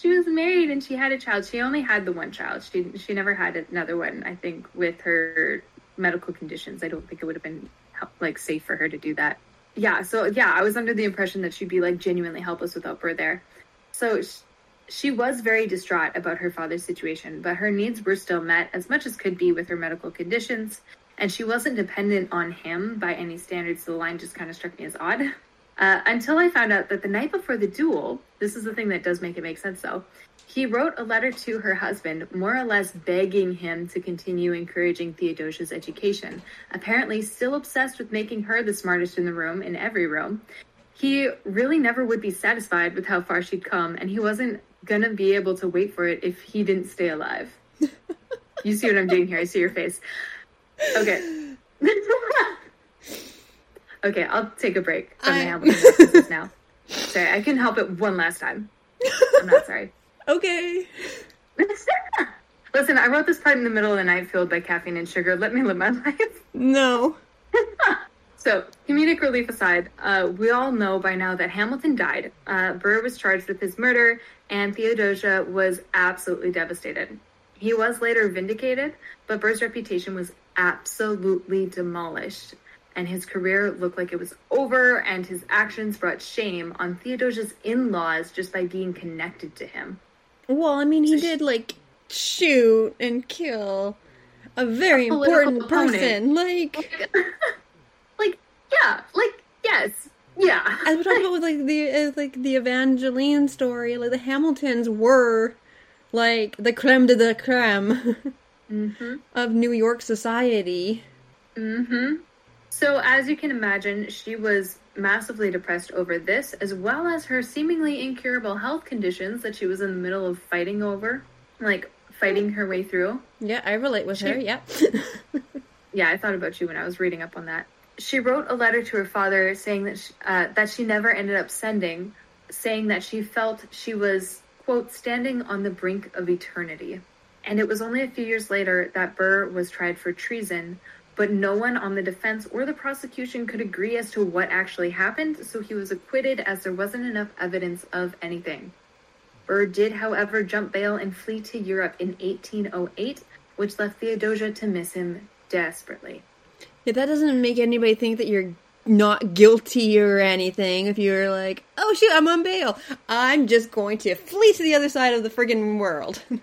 She was married and she had a child. She only had the one child. She she never had another one. I think with her medical conditions, I don't think it would have been like safe for her to do that. Yeah, so yeah, I was under the impression that she'd be like genuinely helpless without Burr there. So she, she was very distraught about her father's situation, but her needs were still met as much as could be with her medical conditions, and she wasn't dependent on him by any standards. So The line just kind of struck me as odd. Uh, until I found out that the night before the duel, this is the thing that does make it make sense though, he wrote a letter to her husband, more or less begging him to continue encouraging Theodosia's education. Apparently, still obsessed with making her the smartest in the room, in every room. He really never would be satisfied with how far she'd come, and he wasn't gonna be able to wait for it if he didn't stay alive. you see what I'm doing here? I see your face. Okay. Okay, I'll take a break from the Hamilton now. Sorry, I can help it one last time. I'm not sorry. okay. Listen, I wrote this part in the middle of the night fueled by caffeine and sugar. Let me live my life. No. so, comedic relief aside, uh, we all know by now that Hamilton died. Uh, Burr was charged with his murder, and Theodosia was absolutely devastated. He was later vindicated, but Burr's reputation was absolutely demolished and his career looked like it was over, and his actions brought shame on Theodosia's in laws just by being connected to him. Well, I mean, he did, like, shoot and kill a very A important political person. Like, Like, yeah, like, yes, yeah. as we talked about with, like, the, uh, like, the Evangeline story, like, the Hamiltons were, like, the creme de la creme Mm-hmm. of New York society. Mm-hmm. So, as you can imagine, she was massively depressed over this, as well as her seemingly incurable health conditions that she was in the middle of fighting over, like fighting her way through. Yeah, I relate with She- her, yeah. Yeah, I thought about you when I was reading up on that. She wrote a letter to her father saying that she, uh, that she never ended up sending, saying that she felt she was quote standing on the brink of eternity. And it was only a few years later that Burr was tried for treason, but no one on the defense or the prosecution could agree as to what actually happened, so he was acquitted as there wasn't enough evidence of anything. Burr did, however, jump bail and flee to Europe in 1808, which left Theodosia to miss him desperately. Yeah, that doesn't make anybody think that you're not guilty or anything if you're like, oh shoot, I'm on bail. I'm just going to flee to the other side of the friggin' world.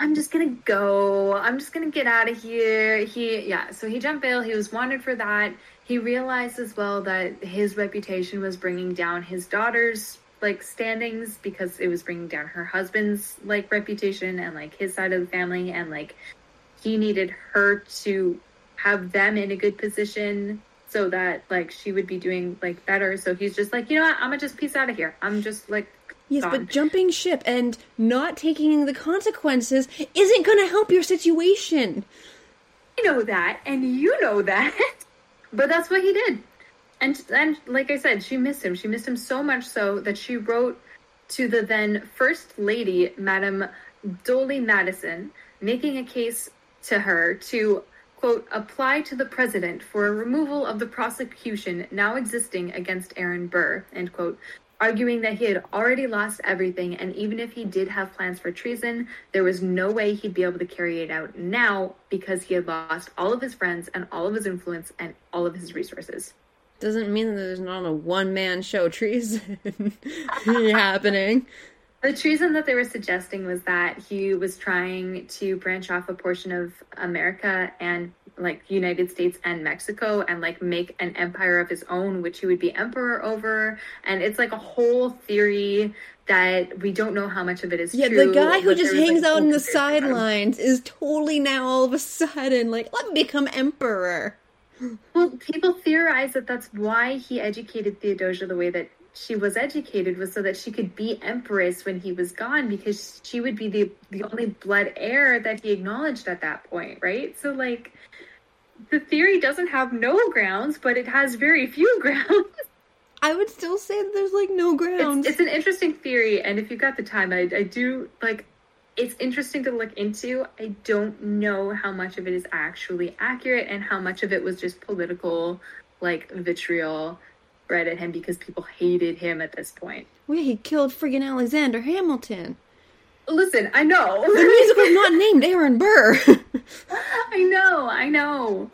I'm just gonna go. I'm just gonna get out of here. He, yeah, so he jumped bail. He was wanted for that. He realized as well that his reputation was bringing down his daughter's like standings because it was bringing down her husband's like reputation and like his side of the family and like he needed her to have them in a good position so that like she would be doing like better. So he's just like, you know what? I'm gonna just peace out of here. I'm just like yes, gone. but jumping ship and not taking the consequences isn't going to help your situation. I know that, and you know that. but that's what he did. And and like I said, she missed him. She missed him so much so that she wrote to the then First Lady, Madame Dolly Madison, making a case to her to quote apply to the president for a removal of the prosecution now existing against Aaron Burr end quote arguing that he had already lost everything and even if he did have plans for treason there was no way he'd be able to carry it out now because he had lost all of his friends and all of his influence and all of his resources Doesn't mean that there's not a one man show treason happening. The treason that they were suggesting was that he was trying to branch off a portion of America and like United States and Mexico and like make an empire of his own, which he would be emperor over. And it's like a whole theory that we don't know how much of it is Yeah, true. Yeah, the guy who just hangs like, out in the conspiracy about him. sidelines is totally now all of a sudden like, let me become emperor. Well, people theorize that that's why he educated Theodosia the way that she was educated was so that she could be empress when he was gone because she would be the the only blood heir that he acknowledged at that point, right? So like the theory doesn't have no grounds, but it has very few grounds. I would still say that there's like no grounds. It's, it's an interesting theory, and if you've got the time, I, I do like. It's interesting to look into. I don't know how much of it is actually accurate and how much of it was just political, like vitriol, spread at him because people hated him at this point. Well, he killed friggin' Alexander Hamilton. Listen, I know. The musical's not named Aaron Burr. I know, I know.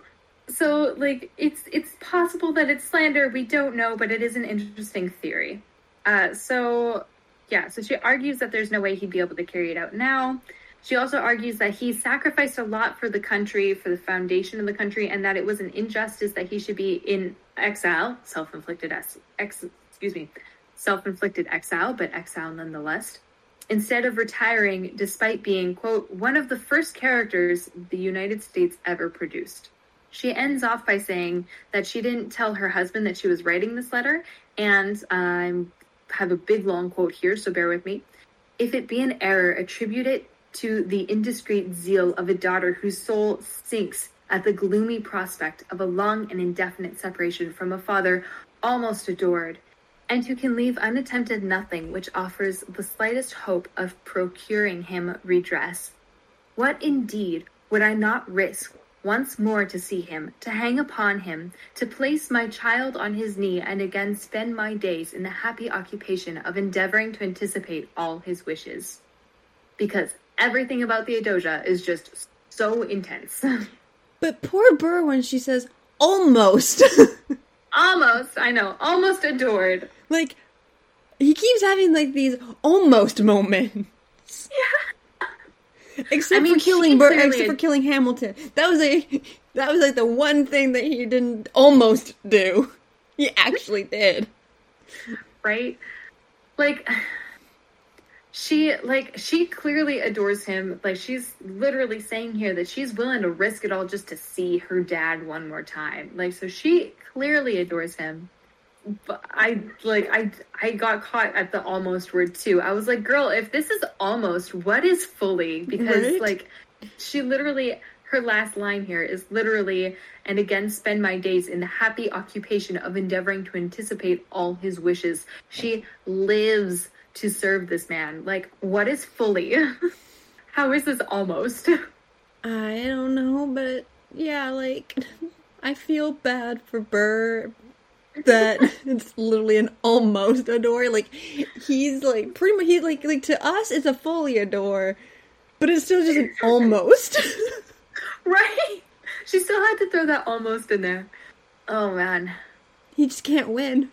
So, like, it's it's possible that it's slander. We don't know, but it is an interesting theory. Uh, so, yeah. So she argues that there's no way he'd be able to carry it out now. She also argues that he sacrificed a lot for the country, for the foundation of the country, and that it was an injustice that he should be in exile, self-inflicted ex, ex excuse me, self-inflicted exile, but exile nonetheless instead of retiring despite being, quote, one of the first characters the United States ever produced. She ends off by saying that she didn't tell her husband that she was writing this letter, and I have a big long quote here, so bear with me. If it be an error, attribute it to the indiscreet zeal of a daughter whose soul sinks at the gloomy prospect of a long and indefinite separation from a father almost adored, and who can leave unattempted nothing which offers the slightest hope of procuring him redress. What indeed would I not risk once more to see him, to hang upon him, to place my child on his knee, and again spend my days in the happy occupation of endeavoring to anticipate all his wishes? Because everything about the Theodosia is just so intense. but poor Burr when she says almost. almost, I know, almost adored. Like he keeps having like these almost moments. Yeah. Except I mean, for killing Burr, except for killing Hamilton. That was a that was like the one thing that he didn't almost do. He actually did. Right? Like she like she clearly adores him. Like she's literally saying here that she's willing to risk it all just to see her dad one more time. Like so she clearly adores him. But i like i i got caught at the almost word too. I was like girl if this is almost what is fully? Because right? like she literally her last line here is literally and again spend my days in the happy occupation of endeavoring to anticipate all his wishes. She lives to serve this man. Like, what is fully? How is this almost? I don't know, but yeah, like, I feel bad for Burr that it's literally an almost adore. Like, he's like, pretty much, he's like, like, to us, it's a fully adore, but it's still just an almost. right? She still had to throw that almost in there. Oh, man. He just can't win.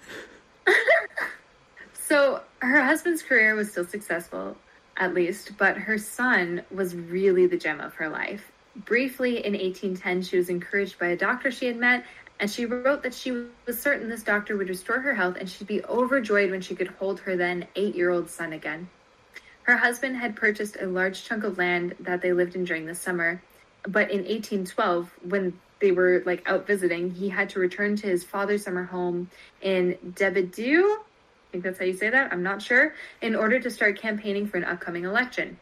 so her husband's career was still successful, at least, but her son was really the gem of her life. Briefly, in 1810, she was encouraged by a doctor she had met, and she wrote that she was certain this doctor would restore her health and she'd be overjoyed when she could hold her then eight year old son again. Her husband had purchased a large chunk of land that they lived in during the summer, but in 1812, when they were like out visiting, he had to return to his father's summer home in Debordieu, think that's how you say that, I'm not sure, in order to start campaigning for an upcoming election.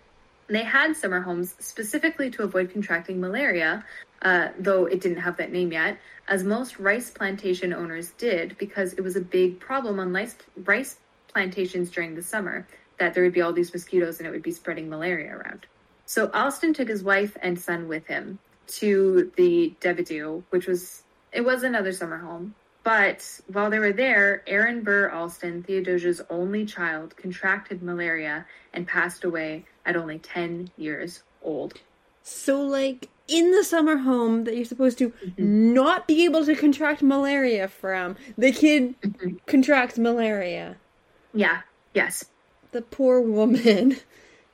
They had summer homes specifically to avoid contracting malaria, uh, though it didn't have that name yet, as most rice plantation owners did, because it was a big problem on rice, rice plantations during the summer that there would be all these mosquitoes and it would be spreading malaria around. So Alston took his wife and son with him to the Debordieu, which was it was another summer home, but while they were there, Aaron Burr Alston, Theodosia's only child, contracted malaria and passed away at only 10 years old. So, like, in the summer home that you're supposed to mm-hmm. not be able to contract malaria from, the kid mm-hmm. contracts malaria. Yeah, yes. The poor woman.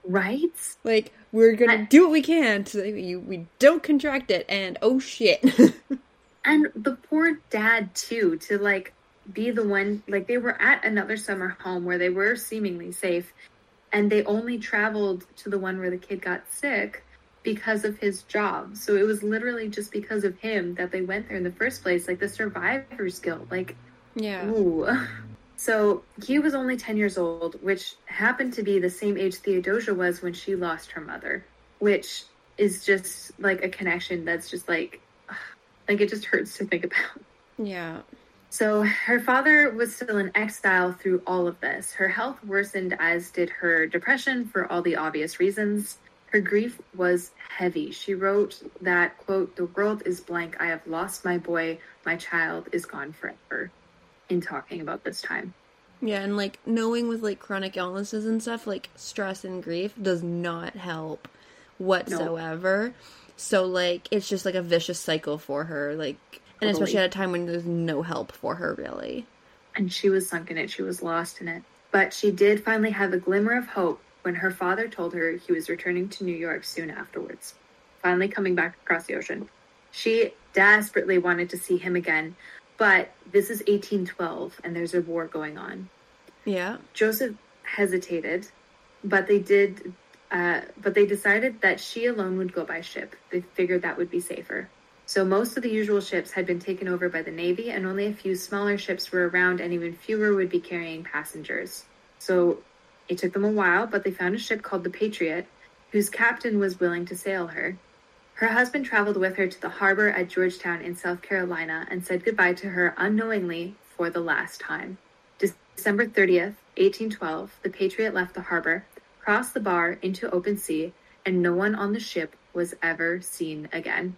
Right? Like, we're gonna I- do what we can so that we, we don't contract it, and oh shit. and the poor dad too to like be the one like they were at another summer home where they were seemingly safe and they only traveled to the one where the kid got sick because of his job. So it was literally just because of him that they went there in the first place like the survivor's guilt like yeah. ooh. So he was only 10 years old, which happened to be the same age Theodosia was when she lost her mother, which is just like a connection that's just like, like it just hurts to think about. Yeah. So her father was still in exile through all of this. Her health worsened, as did her depression, for all the obvious reasons. Her grief was heavy. She wrote that, quote, the world is blank. I have lost my boy. My child is gone forever in talking about this time. Yeah, and like knowing with like chronic illnesses and stuff, like stress and grief does not help whatsoever. So like it's just like a vicious cycle for her, like and Totally. especially at a time when there's no help for her really. and she was sunk in it. She was lost in it. But she did finally have a glimmer of hope when her father told her he was returning to New York soon afterwards, finally coming back across the ocean. She desperately wanted to see him again, but this is 1812 and there's a war going on. Yeah. Joseph hesitated, but they did. Uh, but they decided that she alone would go by ship. They figured that would be safer. So most of the usual ships had been taken over by the Navy, and only a few smaller ships were around, and even fewer would be carrying passengers. So it took them a while, but they found a ship called the Patriot, whose captain was willing to sail her. Her husband traveled with her to the harbor at Georgetown in South Carolina and said goodbye to her unknowingly for the last time. December 30th, 1812, the Patriot left the harbor, crossed the bar into open sea, and no one on the ship was ever seen again.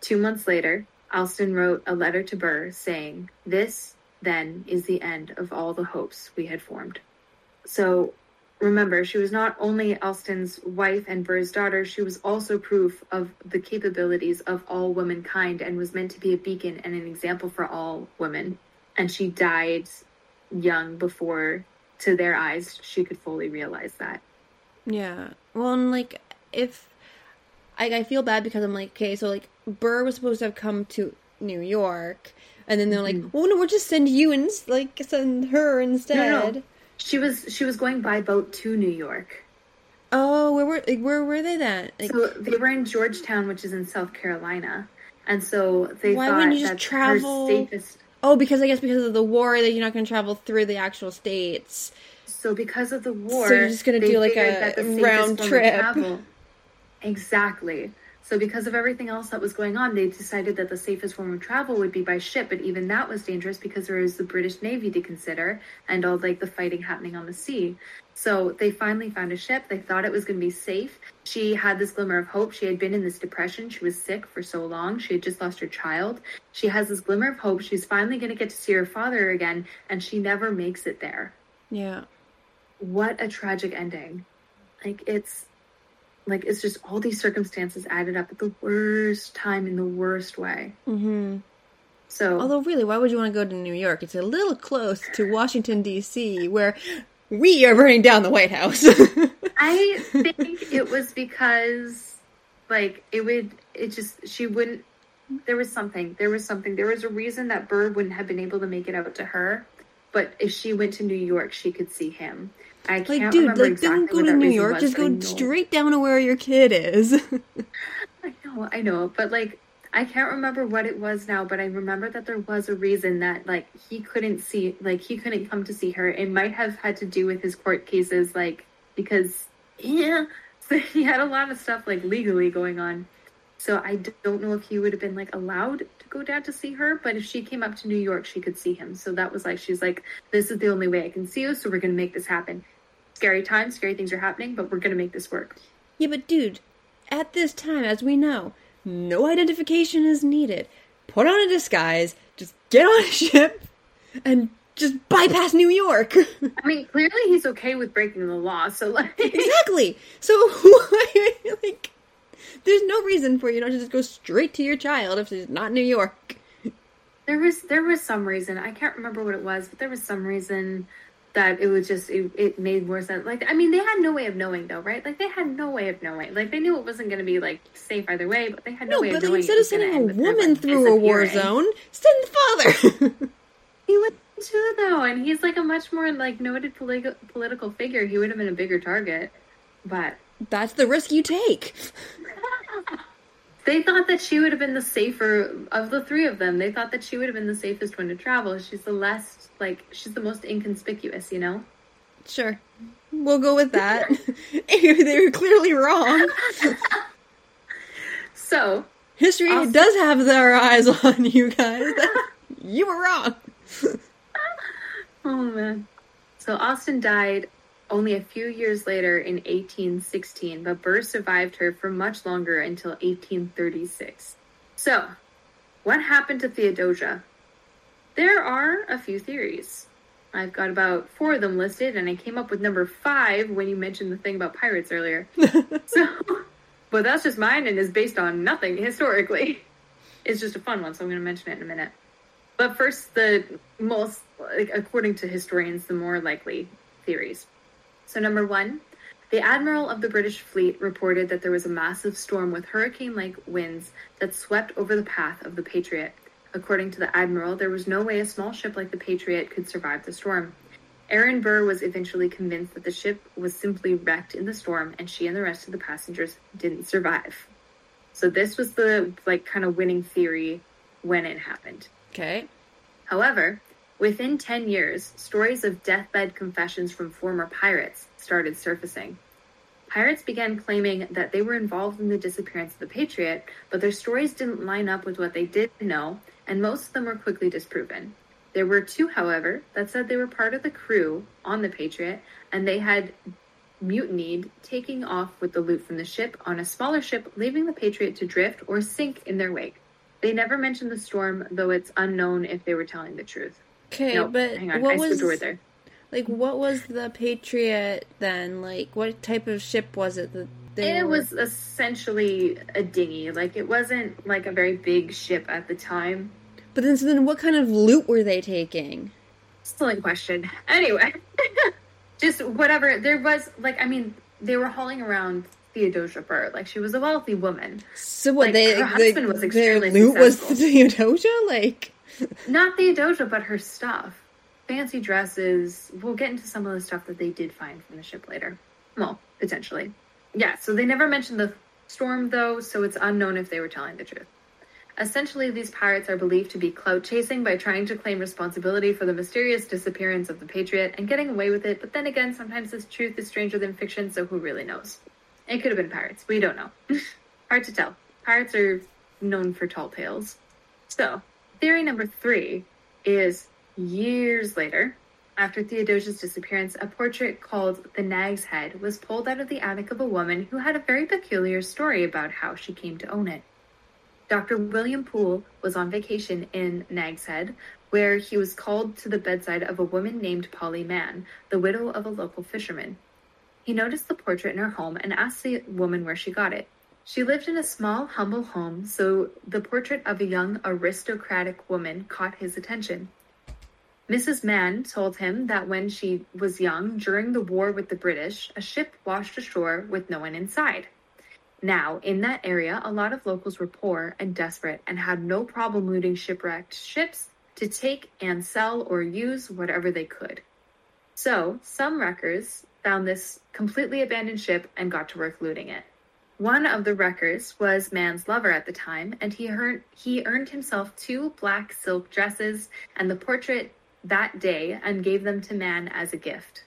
Two months later, Alston wrote a letter to Burr saying, This, then, is the end of all the hopes we had formed. So remember, she was not only Alston's wife and Burr's daughter, she was also proof of the capabilities of all womankind and was meant to be a beacon and an example for all women. And she died young before, to their eyes, she could fully realize that. Yeah. Well, and like if I, I feel bad because I'm like, okay, so like Burr was supposed to have come to New York, and then they're like, Mm-hmm. oh no, we'll just send you and like send her instead. No, no. She was she was going by boat to New York. Oh, where were like, where were they then? Like, so they were in Georgetown, which is in South Carolina, and so they Why thought wouldn't you just travel- safest. oh, because I guess because of the war that you're not going to travel through the actual states. So because of the war, So you're just gonna they do, like, a that the safest round trip. travel- Exactly. So because of everything else that was going on, they decided that the safest form of travel would be by ship. But even that was dangerous because there was the British Navy to consider and all like the fighting happening on the sea. So they finally found a ship. They thought it was going to be safe. She had this glimmer of hope. She had been in this depression. She was sick for so long. She had just lost her child. She has this glimmer of hope. She's finally going to get to see her father again, and she never makes it there Yeah. What a tragic ending. Like it's like it's just all these circumstances added up at the worst time in the worst way. Mm-hmm. So Although, really, why would you want to go to New York? It's a little close to Washington D.C., where we are burning down the White House. I think it was because like it would it just she wouldn't there was something there was something there was a reason that Burr wouldn't have been able to make it out to her but if she went to New York she could see him I like, can't dude, remember like, exactly don't go to New York. was, Just go straight down to where your kid is. I know, I know, but like I can't remember what it was now, but I remember that there was a reason that like he couldn't see like he couldn't come to see her. It might have had to do with his court cases like because yeah, so he had a lot of stuff like legally going on. So I don't know if he would have been like allowed to go down to see her, but if she came up to New York, she could see him. So that was like she's like this is the only way I can see you, so we're going to make this happen. Scary times, scary things are happening, but we're going to make this work. yeah, but dude, at this time, as we know, no identification is needed. Put on a disguise, just get on a ship, and just bypass New York. I mean, clearly he's okay with breaking the law, so like exactly. So why, like, there's no reason for you not to just go straight to your child if she's not New York. there was there was some reason I can't remember what it was, but there was some reason that it was just it, it made more sense. Like I mean, they had no way of knowing though, right? Like they had no way of knowing. Like they knew it wasn't going to be like safe either way, but they had no, No, way of knowing. instead of sending a end with her, woman like, through a war zone, send the father. He would too, though, and he's like a much more like noted political figure. He would have been a bigger target, but That's the risk you take. They thought that she would have been the safer of the three of them. They thought that she would have been the safest one to travel. She's the less like she's the most inconspicuous, you know? Sure. We'll go with that. they were clearly wrong. so, history Austin... does have their eyes on you guys. you were wrong. oh man. So Alston died only a few years later in 1816, but Burr survived her for much longer until 1836. So, what happened to Theodosia? There are a few theories. I've got about four of them listed, and I came up with number five when you mentioned the thing about pirates earlier. so, but that's just mine and is based on nothing historically. It's just a fun one, so I'm going to mention it in a minute. But first, the most, like, according to historians, the more likely theories. So, number one, the admiral of the British fleet reported that there was a massive storm with hurricane like winds that swept over the path of the Patriot. According to the admiral, there was no way a small ship like the Patriot could survive the storm. Aaron Burr was eventually convinced that the ship was simply wrecked in the storm and she and the rest of the passengers didn't survive. So this was the like kind of winning theory when it happened. Okay. However, within 10 years, stories of deathbed confessions from former pirates started surfacing. Pirates began claiming that they were involved in the disappearance of the Patriot, but their stories didn't line up with what they did know, and most of them were quickly disproven. There were two, however, that said they were part of the crew on the Patriot and they had mutinied, taking off with the loot from the ship on a smaller ship, leaving the Patriot to drift or sink in their wake. They never mentioned the storm, though it's unknown if they were telling the truth. Okay, nope, but hang on, what I was there. Like, what was the Patriot then? Like, what type of ship was it that they? It were... was essentially a dinghy. Like, it wasn't like a very big ship at the time. But then, so then, what kind of loot were they taking? Still in question. Anyway, just whatever. There was like, I mean, they were hauling around Theodosia Burr. Like, she was a wealthy woman. So what? Like, they her husband was extremely their loot successful. was Theodosia, like not Theodosia, but her stuff, fancy dresses. We'll get into some of the stuff that they did find from the ship later. Well, potentially. Yeah. So they never mentioned the storm, though, so it's unknown if they were telling the truth. Essentially, these pirates are believed to be clout chasing by trying to claim responsibility for the mysterious disappearance of the Patriot and getting away with it, but then again, sometimes this truth is stranger than fiction, so who really knows? It could have been pirates. We don't know. Hard to tell. Pirates are known for tall tales. So, theory number three is years later, after Theodosia's disappearance, a portrait called The Nag's Head was pulled out of the attic of a woman who had a very peculiar story about how she came to own it. Dr. William Poole was on vacation in Nag's Head, where he was called to the bedside of a woman named Polly Mann, the widow of a local fisherman. He noticed the portrait in her home and asked the woman where she got it. She lived in a small, humble home, so the portrait of a young, aristocratic woman caught his attention. Mrs. Mann told him that when she was young, during the war with the British, a ship washed ashore with no one inside. Now, in that area, a lot of locals were poor and desperate and had no problem looting shipwrecked ships to take and sell or use whatever they could. So, some wreckers found this completely abandoned ship and got to work looting it. One of the wreckers was Mann's lover at the time, and he earned, he earned himself two black silk dresses and the portrait that day and gave them to Mann as a gift.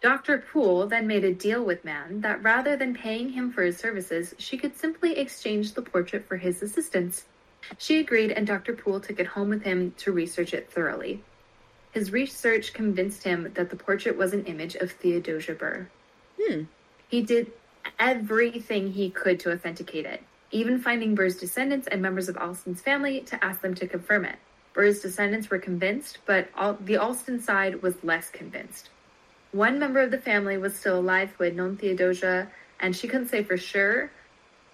Dr. Poole then made a deal with Mann that rather than paying him for his services, she could simply exchange the portrait for his assistance. She agreed, and Dr. Poole took it home with him to research it thoroughly. His research convinced him that the portrait was an image of Theodosia Burr. Hmm. He did everything he could to authenticate it, even finding Burr's descendants and members of Alston's family to ask them to confirm it. Burr's descendants were convinced, but all, the Alston side was less convinced. One member of the family was still alive who had known Theodosia, and she couldn't say for sure,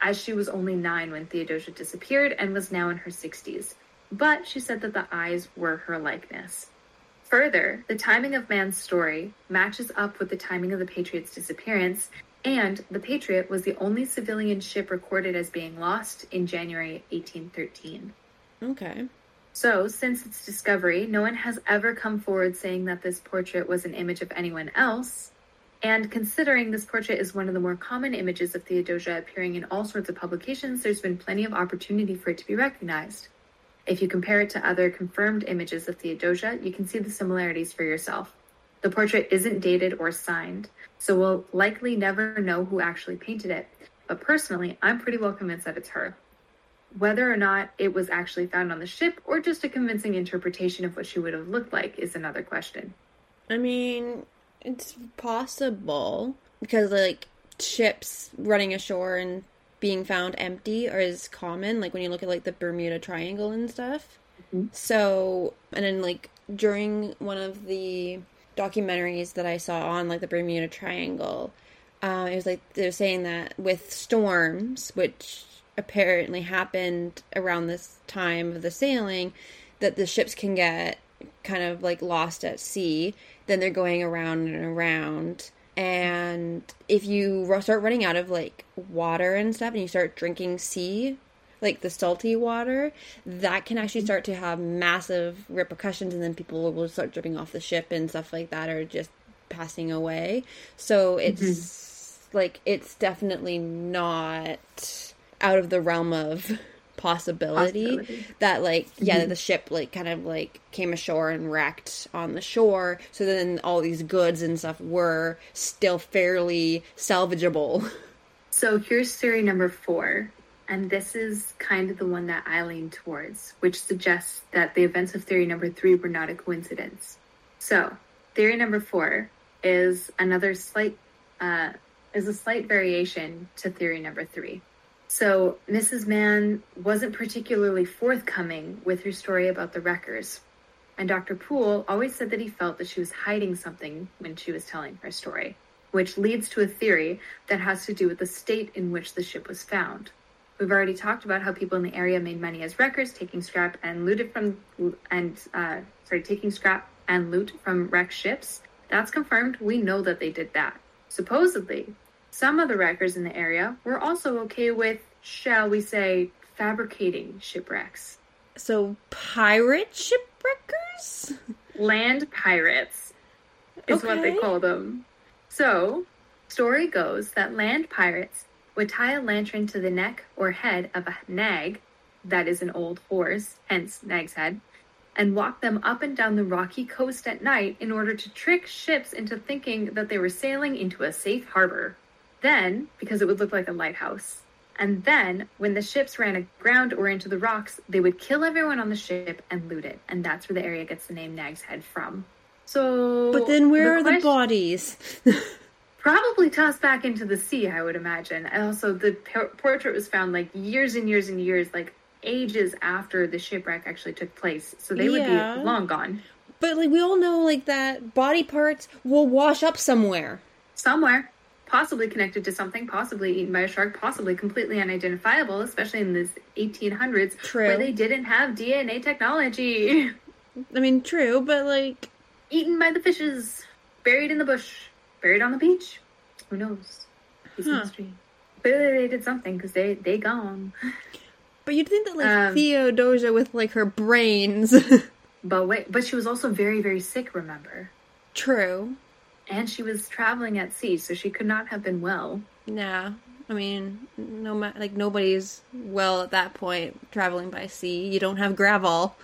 as she was only nine when Theodosia disappeared and was now in her 60s. But she said that the eyes were her likeness. Further, the timing of Mann's story matches up with the timing of the Patriot's disappearance, and the Patriot was the only civilian ship recorded as being lost in January 1813. Okay. So, since its discovery, no one has ever come forward saying that this portrait was an image of anyone else. And considering this portrait is one of the more common images of Theodosia appearing in all sorts of publications, there's been plenty of opportunity for it to be recognized. If you compare it to other confirmed images of Theodosia, you can see the similarities for yourself. The portrait isn't dated or signed, so we'll likely never know who actually painted it. But personally, I'm pretty well convinced that it's her. Whether or not it was actually found on the ship or just a convincing interpretation of what she would have looked like is another question. I mean, it's possible because like ships running ashore and being found empty are as common like when you look at like the Bermuda Triangle and stuff. Mm-hmm. So, and then like during one of the documentaries that I saw on like the Bermuda Triangle, uh, it was like they were saying that with storms, which apparently happened around this time of the sailing, that the ships can get kind of like lost at sea. Then they're going around and around. And if you start running out of like water and stuff and you start drinking sea, like the salty water, that can actually start to have massive repercussions. And then people will start dripping off the ship and stuff like that or just passing away. So it's mm-hmm. like, it's definitely not out of the realm of possibility, Possibility. that like yeah mm-hmm. the ship like kind of like came ashore and wrecked on the shore so then all these goods and stuff were still fairly salvageable So here's theory number four, and this is kind of the one that I lean towards, which suggests that the events of theory number three were not a coincidence. So theory number four is another slight uh, is a slight variation to theory number three. So Mrs. Mann wasn't particularly forthcoming with her story about the wreckers. And Dr. Poole always said that he felt that she was hiding something when she was telling her story, which leads to a theory that has to do with the state in which the ship was found. We've already talked about how people in the area made money as wreckers, taking scrap and looted from and uh, sorry, taking scrap and loot from wrecked ships. That's confirmed. We know that they did that. Supposedly, some of the wreckers in the area were also okay with, shall we say, fabricating shipwrecks. so pirate shipwreckers land pirates is what they Okay. call them. So, story goes that land pirates would tie a lantern to the neck or head of a nag, that is an old horse, hence nag's head, and walk them up and down the rocky coast at night in order to trick ships into thinking that they were sailing into a safe harbor. Then, because it would look like a lighthouse. And then, when the ships ran aground or into the rocks, they would kill everyone on the ship and loot it. And that's where the area gets the name Nag's Head from. So. but then where are the bodies Probably tossed back into the sea, I would imagine. And also, the por- portrait was found like years and years and years, like ages after the shipwreck actually took place. So they would be long gone. but like we all know like that body parts will wash up somewhere Somewhere. Possibly connected to something, possibly eaten by a shark, possibly completely unidentifiable, especially in the 1800s, True. where they didn't have DNA technology. i mean true but like eaten by the fishes, buried in the bush, buried on the beach. Who knows? It's Huh. mystery. Clearly, they did something because they they gone. but you'd think that like Um, theodosia with like her brains But wait, but she was also very very sick. Remember, true and she was traveling at sea, so she could not have been well. Yeah, I mean, no, ma- like nobody's well at that point traveling by sea. You don't have gravel.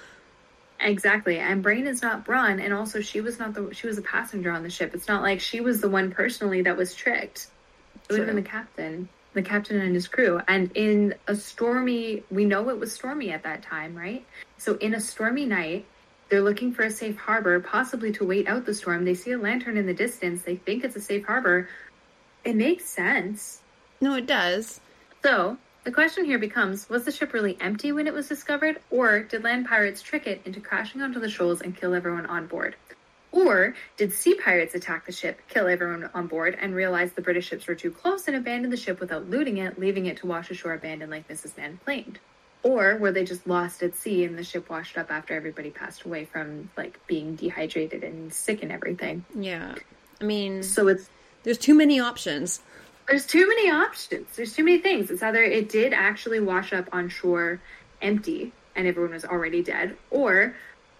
Exactly, and Brain is not Brawn, and also she was not the she was a passenger on the ship. It's not like she was the one personally that was tricked. It would have been the captain, the captain and his crew. And in a stormy, we know it was stormy at that time, right? So in a stormy night, they're looking for a safe harbor, possibly to wait out the storm. They see a lantern in the distance. They think it's a safe harbor. It makes sense. No, it does. So, the question here becomes was the ship really empty when it was discovered, or did land pirates trick it into crashing onto the shoals and kill everyone on board? Or did sea pirates attack the ship, kill everyone on board, and realize the British ships were too close and abandon the ship without looting it, leaving it to wash ashore abandoned like Mrs. Mann claimed? Or were they just lost at sea and the ship washed up after everybody passed away from like being dehydrated and sick and everything? Yeah, I mean, So it's there's too many options. There's too many options. There's too many things. It's either it did actually wash up on shore empty and everyone was already dead, or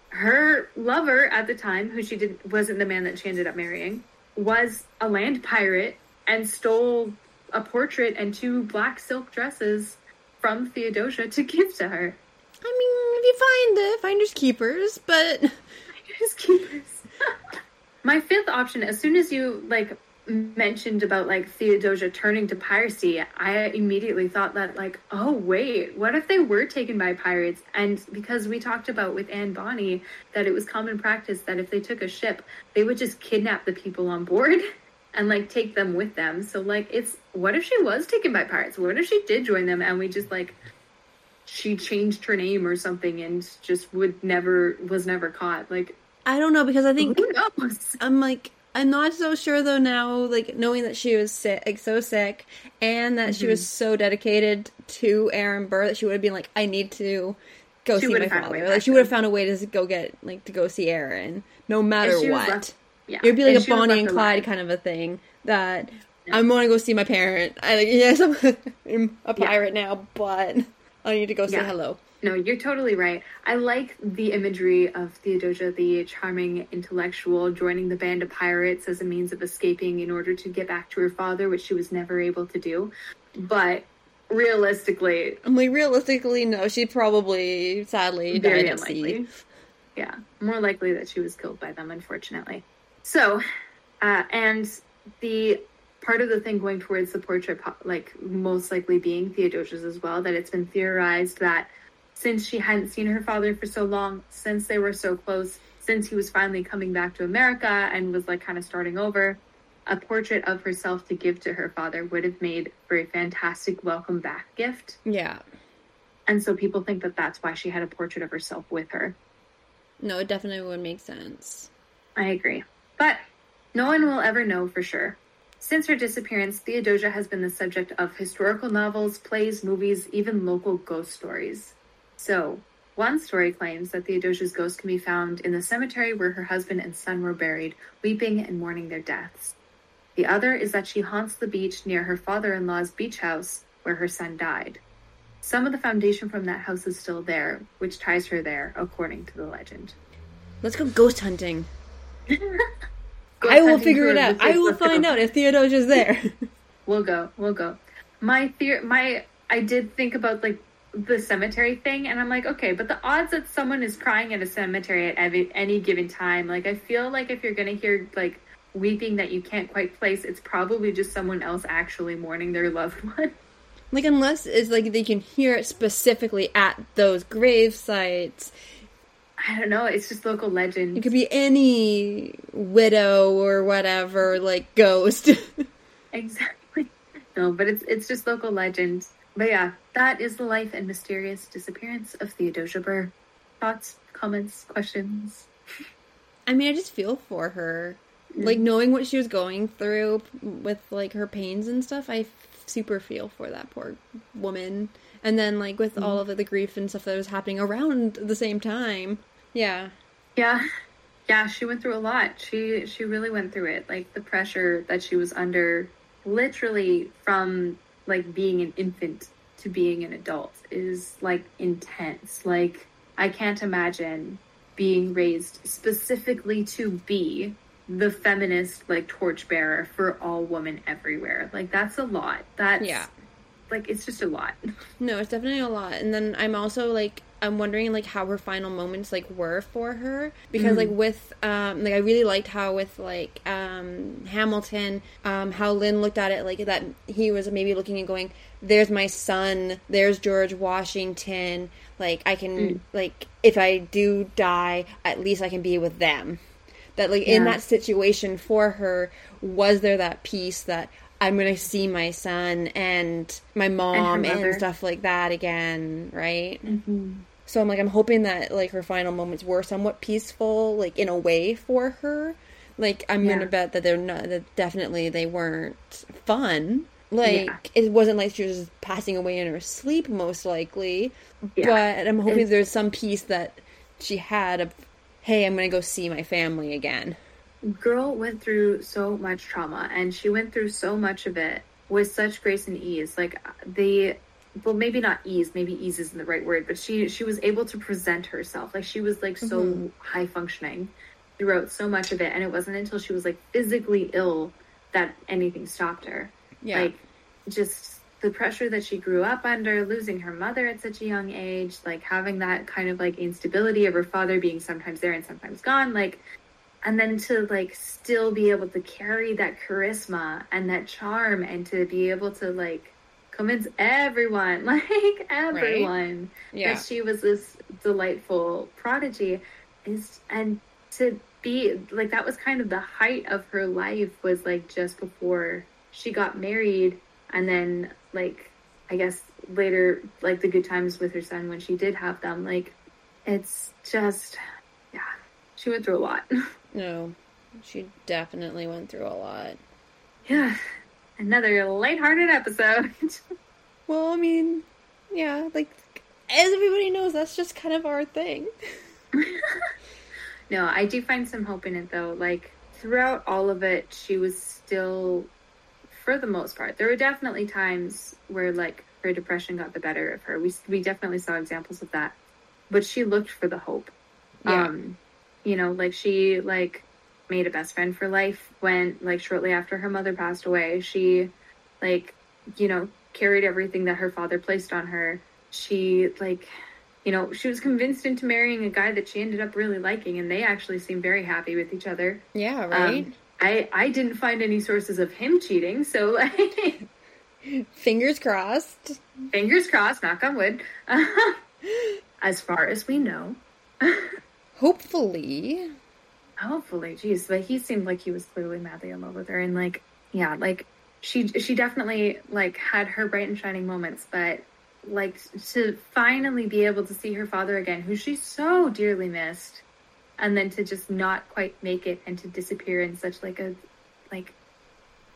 her lover at the time, who she didn't wasn't the man that she ended up marrying, was a land pirate and stole a portrait and two black silk dresses from Theodosia to give to her. I mean, if you find the finders keepers, but finders keepers. My fifth option, as soon as you like mentioned about like Theodosia turning to piracy, I immediately thought that like, oh wait, what if they were taken by pirates? And because we talked about with Anne Bonny that it was common practice that if they took a ship, they would just kidnap the people on board and like take them with them. So like it's what if she was taken by pirates? What if she did join them and we just like she changed her name or something and just would never was never caught? Like I don't know because I think? I'm like I'm not so sure though now, like knowing that she was sick, like, so sick, and that mm-hmm. she was mm-hmm. so dedicated to Aaron Burr that she would have been like, I need to go she see my father. Like she would have found a way to go get like to go see Aaron, no matter what. Left, yeah, it'd be like and a Bonnie and Clyde kind of a thing. That yeah. I want to go see my parent. I like yes, I'm a pirate yeah. now, but I need to go say hello. No, you're totally right. I like the imagery of Theodosia, the charming intellectual, joining the band of pirates as a means of escaping in order to get back to her father, which she was never able to do. But realistically, I'm like, realistically, no, she probably, sadly, died at sea. Yeah, more likely that she was killed by them, unfortunately. So, uh, and the part of the thing going towards the portrait, like most likely being Theodosia's as well, that it's been theorized that since she hadn't seen her father for so long, since they were so close, since he was finally coming back to America and was like kind of starting over, a portrait of herself to give to her father would have made for a fantastic welcome back gift. Yeah. And so people think that that's why she had a portrait of herself with her. No, it definitely would make sense. I agree. But no one will ever know for sure. Since her disappearance, Theodosia has been the subject of historical novels, plays, movies, even local ghost stories. So, one story claims that Theodosia's ghost can be found in the cemetery where her husband and son were buried, weeping and mourning their deaths. The other is that she haunts the beach near her father in law's beach house where her son died. Some of the foundation from that house is still there, which ties her there, according to the legend. Let's go ghost hunting. I will figure it out. I will find go. out if Theodosia's there. we'll go. We'll go. My theory, my I did think about like the cemetery thing and i'm like okay but the odds that someone is crying at a cemetery at any, any given time like i feel like if you're gonna hear like weeping that you can't quite place it's probably just someone else actually mourning their loved one like unless it's like they can hear it specifically at those grave sites i don't know it's just local legend it could be any widow or whatever like ghost exactly no but it's it's just local legend but yeah, that is the life and mysterious disappearance of Theodosia Burr. Thoughts, comments, questions? I mean, I just feel for her. Mm. Like knowing what she was going through with like her pains and stuff, I super feel for that poor woman. And then like with mm. all of the grief and stuff that was happening around the same time. Yeah. Yeah. Yeah, she went through a lot. She she really went through it. Like the pressure that she was under literally from like being an infant to being an adult is like intense. Like I can't imagine being raised specifically to be the feminist like torchbearer for all women everywhere. Like that's a lot. That's yeah. Like it's just a lot. No, it's definitely a lot. And then I'm also like I'm wondering like how her final moments like were for her because mm like with um like I really liked how with like um Hamilton um how Lin looked at it like that he was maybe looking and going there's my son there's George Washington like I can mm. like if I do die at least I can be with them that like yeah. in that situation for her was there that peace that I'm gonna see my son and my mom and, and stuff like that again, right? Mm-hmm. So I'm like, I'm hoping that like her final moments were somewhat peaceful, like in a way for her. Like I'm yeah. gonna bet that they're not that definitely they weren't fun. Like yeah. it wasn't like she was passing away in her sleep, most likely. Yeah. But I'm hoping there's some peace that she had of, hey, I'm gonna go see my family again. Girl went through so much trauma, and she went through so much of it with such grace and ease. Like the well maybe not ease maybe ease isn't the right word but she she was able to present herself. Like she was like so mm-hmm. high functioning throughout so much of it and it wasn't until she was like physically ill that anything stopped her. Yeah. Like just the pressure that she grew up under, losing her mother at such a young age, like having that kind of like instability of her father being sometimes there and sometimes gone, like and then to like still be able to carry that charisma and that charm and to be able to like convince everyone, like everyone, right? yeah. that she was this delightful prodigy. Is and to be like that was kind of the height of her life was like just before she got married. And then like I guess later like the good times with her son when she did have them like it's just yeah she went through a lot. No she definitely went through a lot. Yeah another lighthearted episode well I mean yeah like as everybody knows that's just kind of our thing no I do find some hope in it though like throughout all of it she was still for the most part. There were definitely times where like her depression got the better of her. We we definitely saw examples of that. But she looked for the hope. Yeah. Um you know, like she like made a best friend for life when like shortly after her mother passed away, she like you know, carried everything that her father placed on her. She like you know, she was convinced into marrying a guy that she ended up really liking and they actually seemed very happy with each other. Yeah, right. Um, I I didn't find any sources of him cheating, so like fingers crossed. Fingers crossed, knock on wood. as far as we know. Hopefully. Hopefully, jeez, but he seemed like he was clearly madly in love with her, and like, yeah, like she she definitely like had her bright and shining moments, but like to finally be able to see her father again, who she so dearly missed, and then to just not quite make it and to disappear in such like a like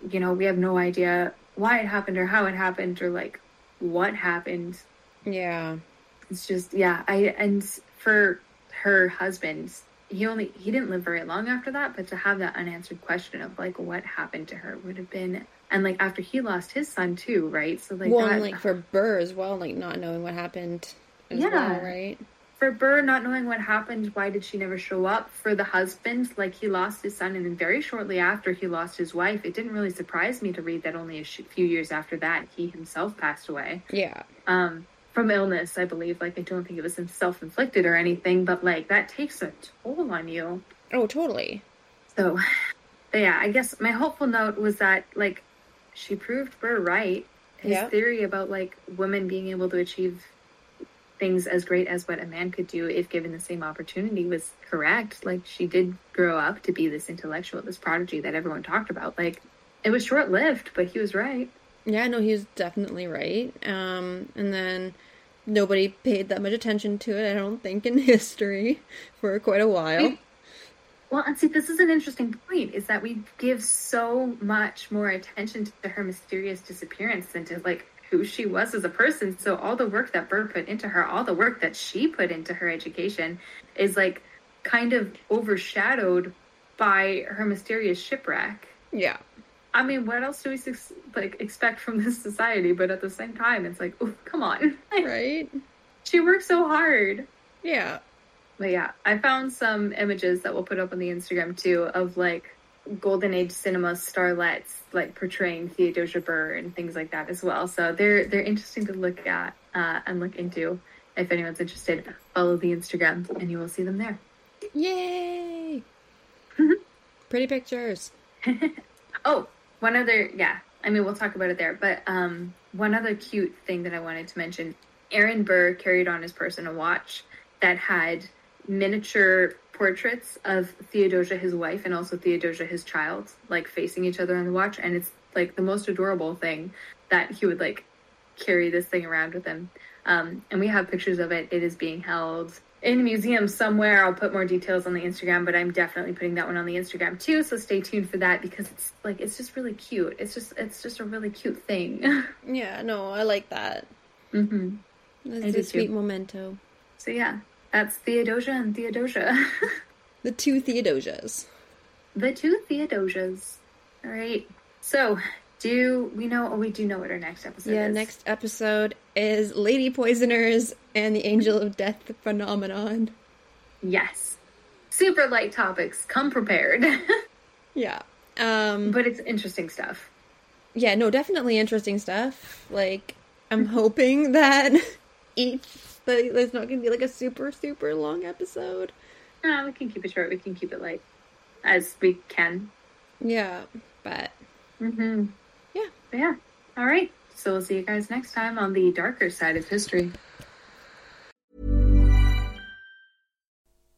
you know we have no idea why it happened or how it happened or like what happened. Yeah. It's just yeah i and for her husband he only he didn't live very long after that but to have that unanswered question of like what happened to her would have been and like after he lost his son too right so like well that, like for burr as well like not knowing what happened as yeah well, right for Burr not knowing what happened, why did she never show up? For the husband, like he lost his son, and then very shortly after he lost his wife, it didn't really surprise me to read that only a few years after that he himself passed away. Yeah. Um, from illness, I believe. Like I don't think it was self inflicted or anything, but like that takes a toll on you. Oh, totally. So, yeah, I guess my hopeful note was that like she proved Burr right. His yeah. theory about like women being able to achieve things as great as what a man could do if given the same opportunity was correct. Like she did grow up to be this intellectual, this prodigy that everyone talked about. Like it was short lived, but he was right. Yeah, no, he was definitely right. Um, and then nobody paid that much attention to it, I don't think, in history for quite a while. Well, and see, this is an interesting point: is that we give so much more attention to her mysterious disappearance than to like who she was as a person. So all the work that Burr put into her, all the work that she put into her education is like kind of overshadowed by her mysterious shipwreck. Yeah. I mean, what else do we like expect from this society? But at the same time, it's like, oh, come on, right? She worked so hard. Yeah. But yeah, I found some images that we'll put up on the Instagram too of like golden age cinema starlets like portraying Theodosia Burr and things like that as well. So they're they're interesting to look at uh, and look into. If anyone's interested, follow the Instagram and you will see them there. Yay! Pretty pictures. oh, one other yeah. I mean, we'll talk about it there, but um, one other cute thing that I wanted to mention: Aaron Burr carried on his person a watch that had miniature portraits of Theodosia, his wife, and also Theodosia, his child, like facing each other on the watch. And it's like the most adorable thing that he would like carry this thing around with him. Um, and we have pictures of it. It is being held in a museum somewhere. I'll put more details on the Instagram, but I'm definitely putting that one on the Instagram too. So stay tuned for that because it's like it's just really cute. It's just it's just a really cute thing. yeah, no, I like that. Mm-hmm. It's a sweet too. memento. So yeah, that's Theodosia and Theodosia. the two Theodosias. The two Theodosias. All right. So, do we know? Oh, we do know what our next episode is? yeah, is. next episode is Lady Poisoners and the Angel of Death phenomenon. Yes. Super light topics. Come prepared. yeah. Um, but it's interesting stuff. yeah, no, definitely interesting stuff. Like, I'm hoping that each that there's not going to be like a super super long episode. No, we can keep it short. We can keep it light as we can. Yeah, but mm-hmm. Yeah. All right. So we'll see you guys next time on the darker side of history.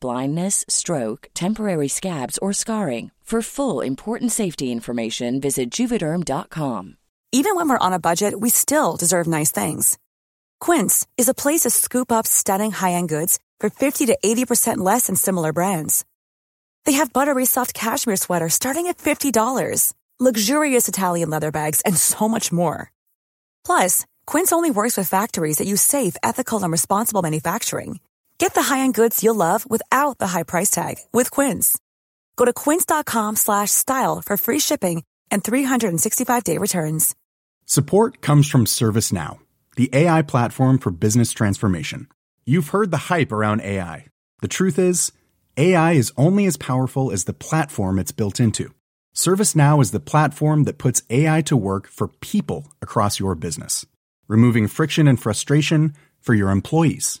blindness, stroke, temporary scabs, or scarring. For full important safety information, visit juvederm.com. Even when we're on a budget, we still deserve nice things. Quince is a place to scoop up stunning high-end goods for 50 to 80% less than similar brands. They have buttery soft cashmere sweaters starting at $50, luxurious Italian leather bags, and so much more. Plus, Quince only works with factories that use safe, ethical, and responsible manufacturing. Get the high-end goods you'll love without the high price tag with Quince. Go to quince.com slash style for free shipping and 365-day returns. Support comes from ServiceNow, the AI platform for business transformation. You've heard the hype around AI. The truth is, AI is only as powerful as the platform it's built into. ServiceNow is the platform that puts AI to work for people across your business, removing friction and frustration for your employees,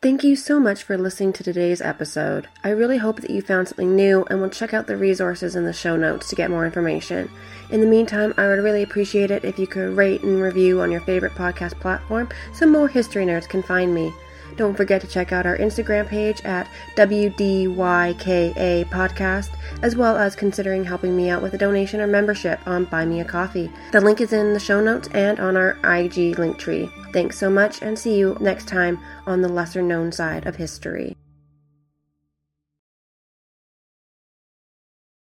Thank you so much for listening to today's episode. I really hope that you found something new and will check out the resources in the show notes to get more information. In the meantime, I would really appreciate it if you could rate and review on your favorite podcast platform so more history nerds can find me. Don't forget to check out our Instagram page at WDYKA Podcast, as well as considering helping me out with a donation or membership on Buy Me a Coffee. The link is in the show notes and on our IG link tree. Thanks so much, and see you next time on the lesser known side of history.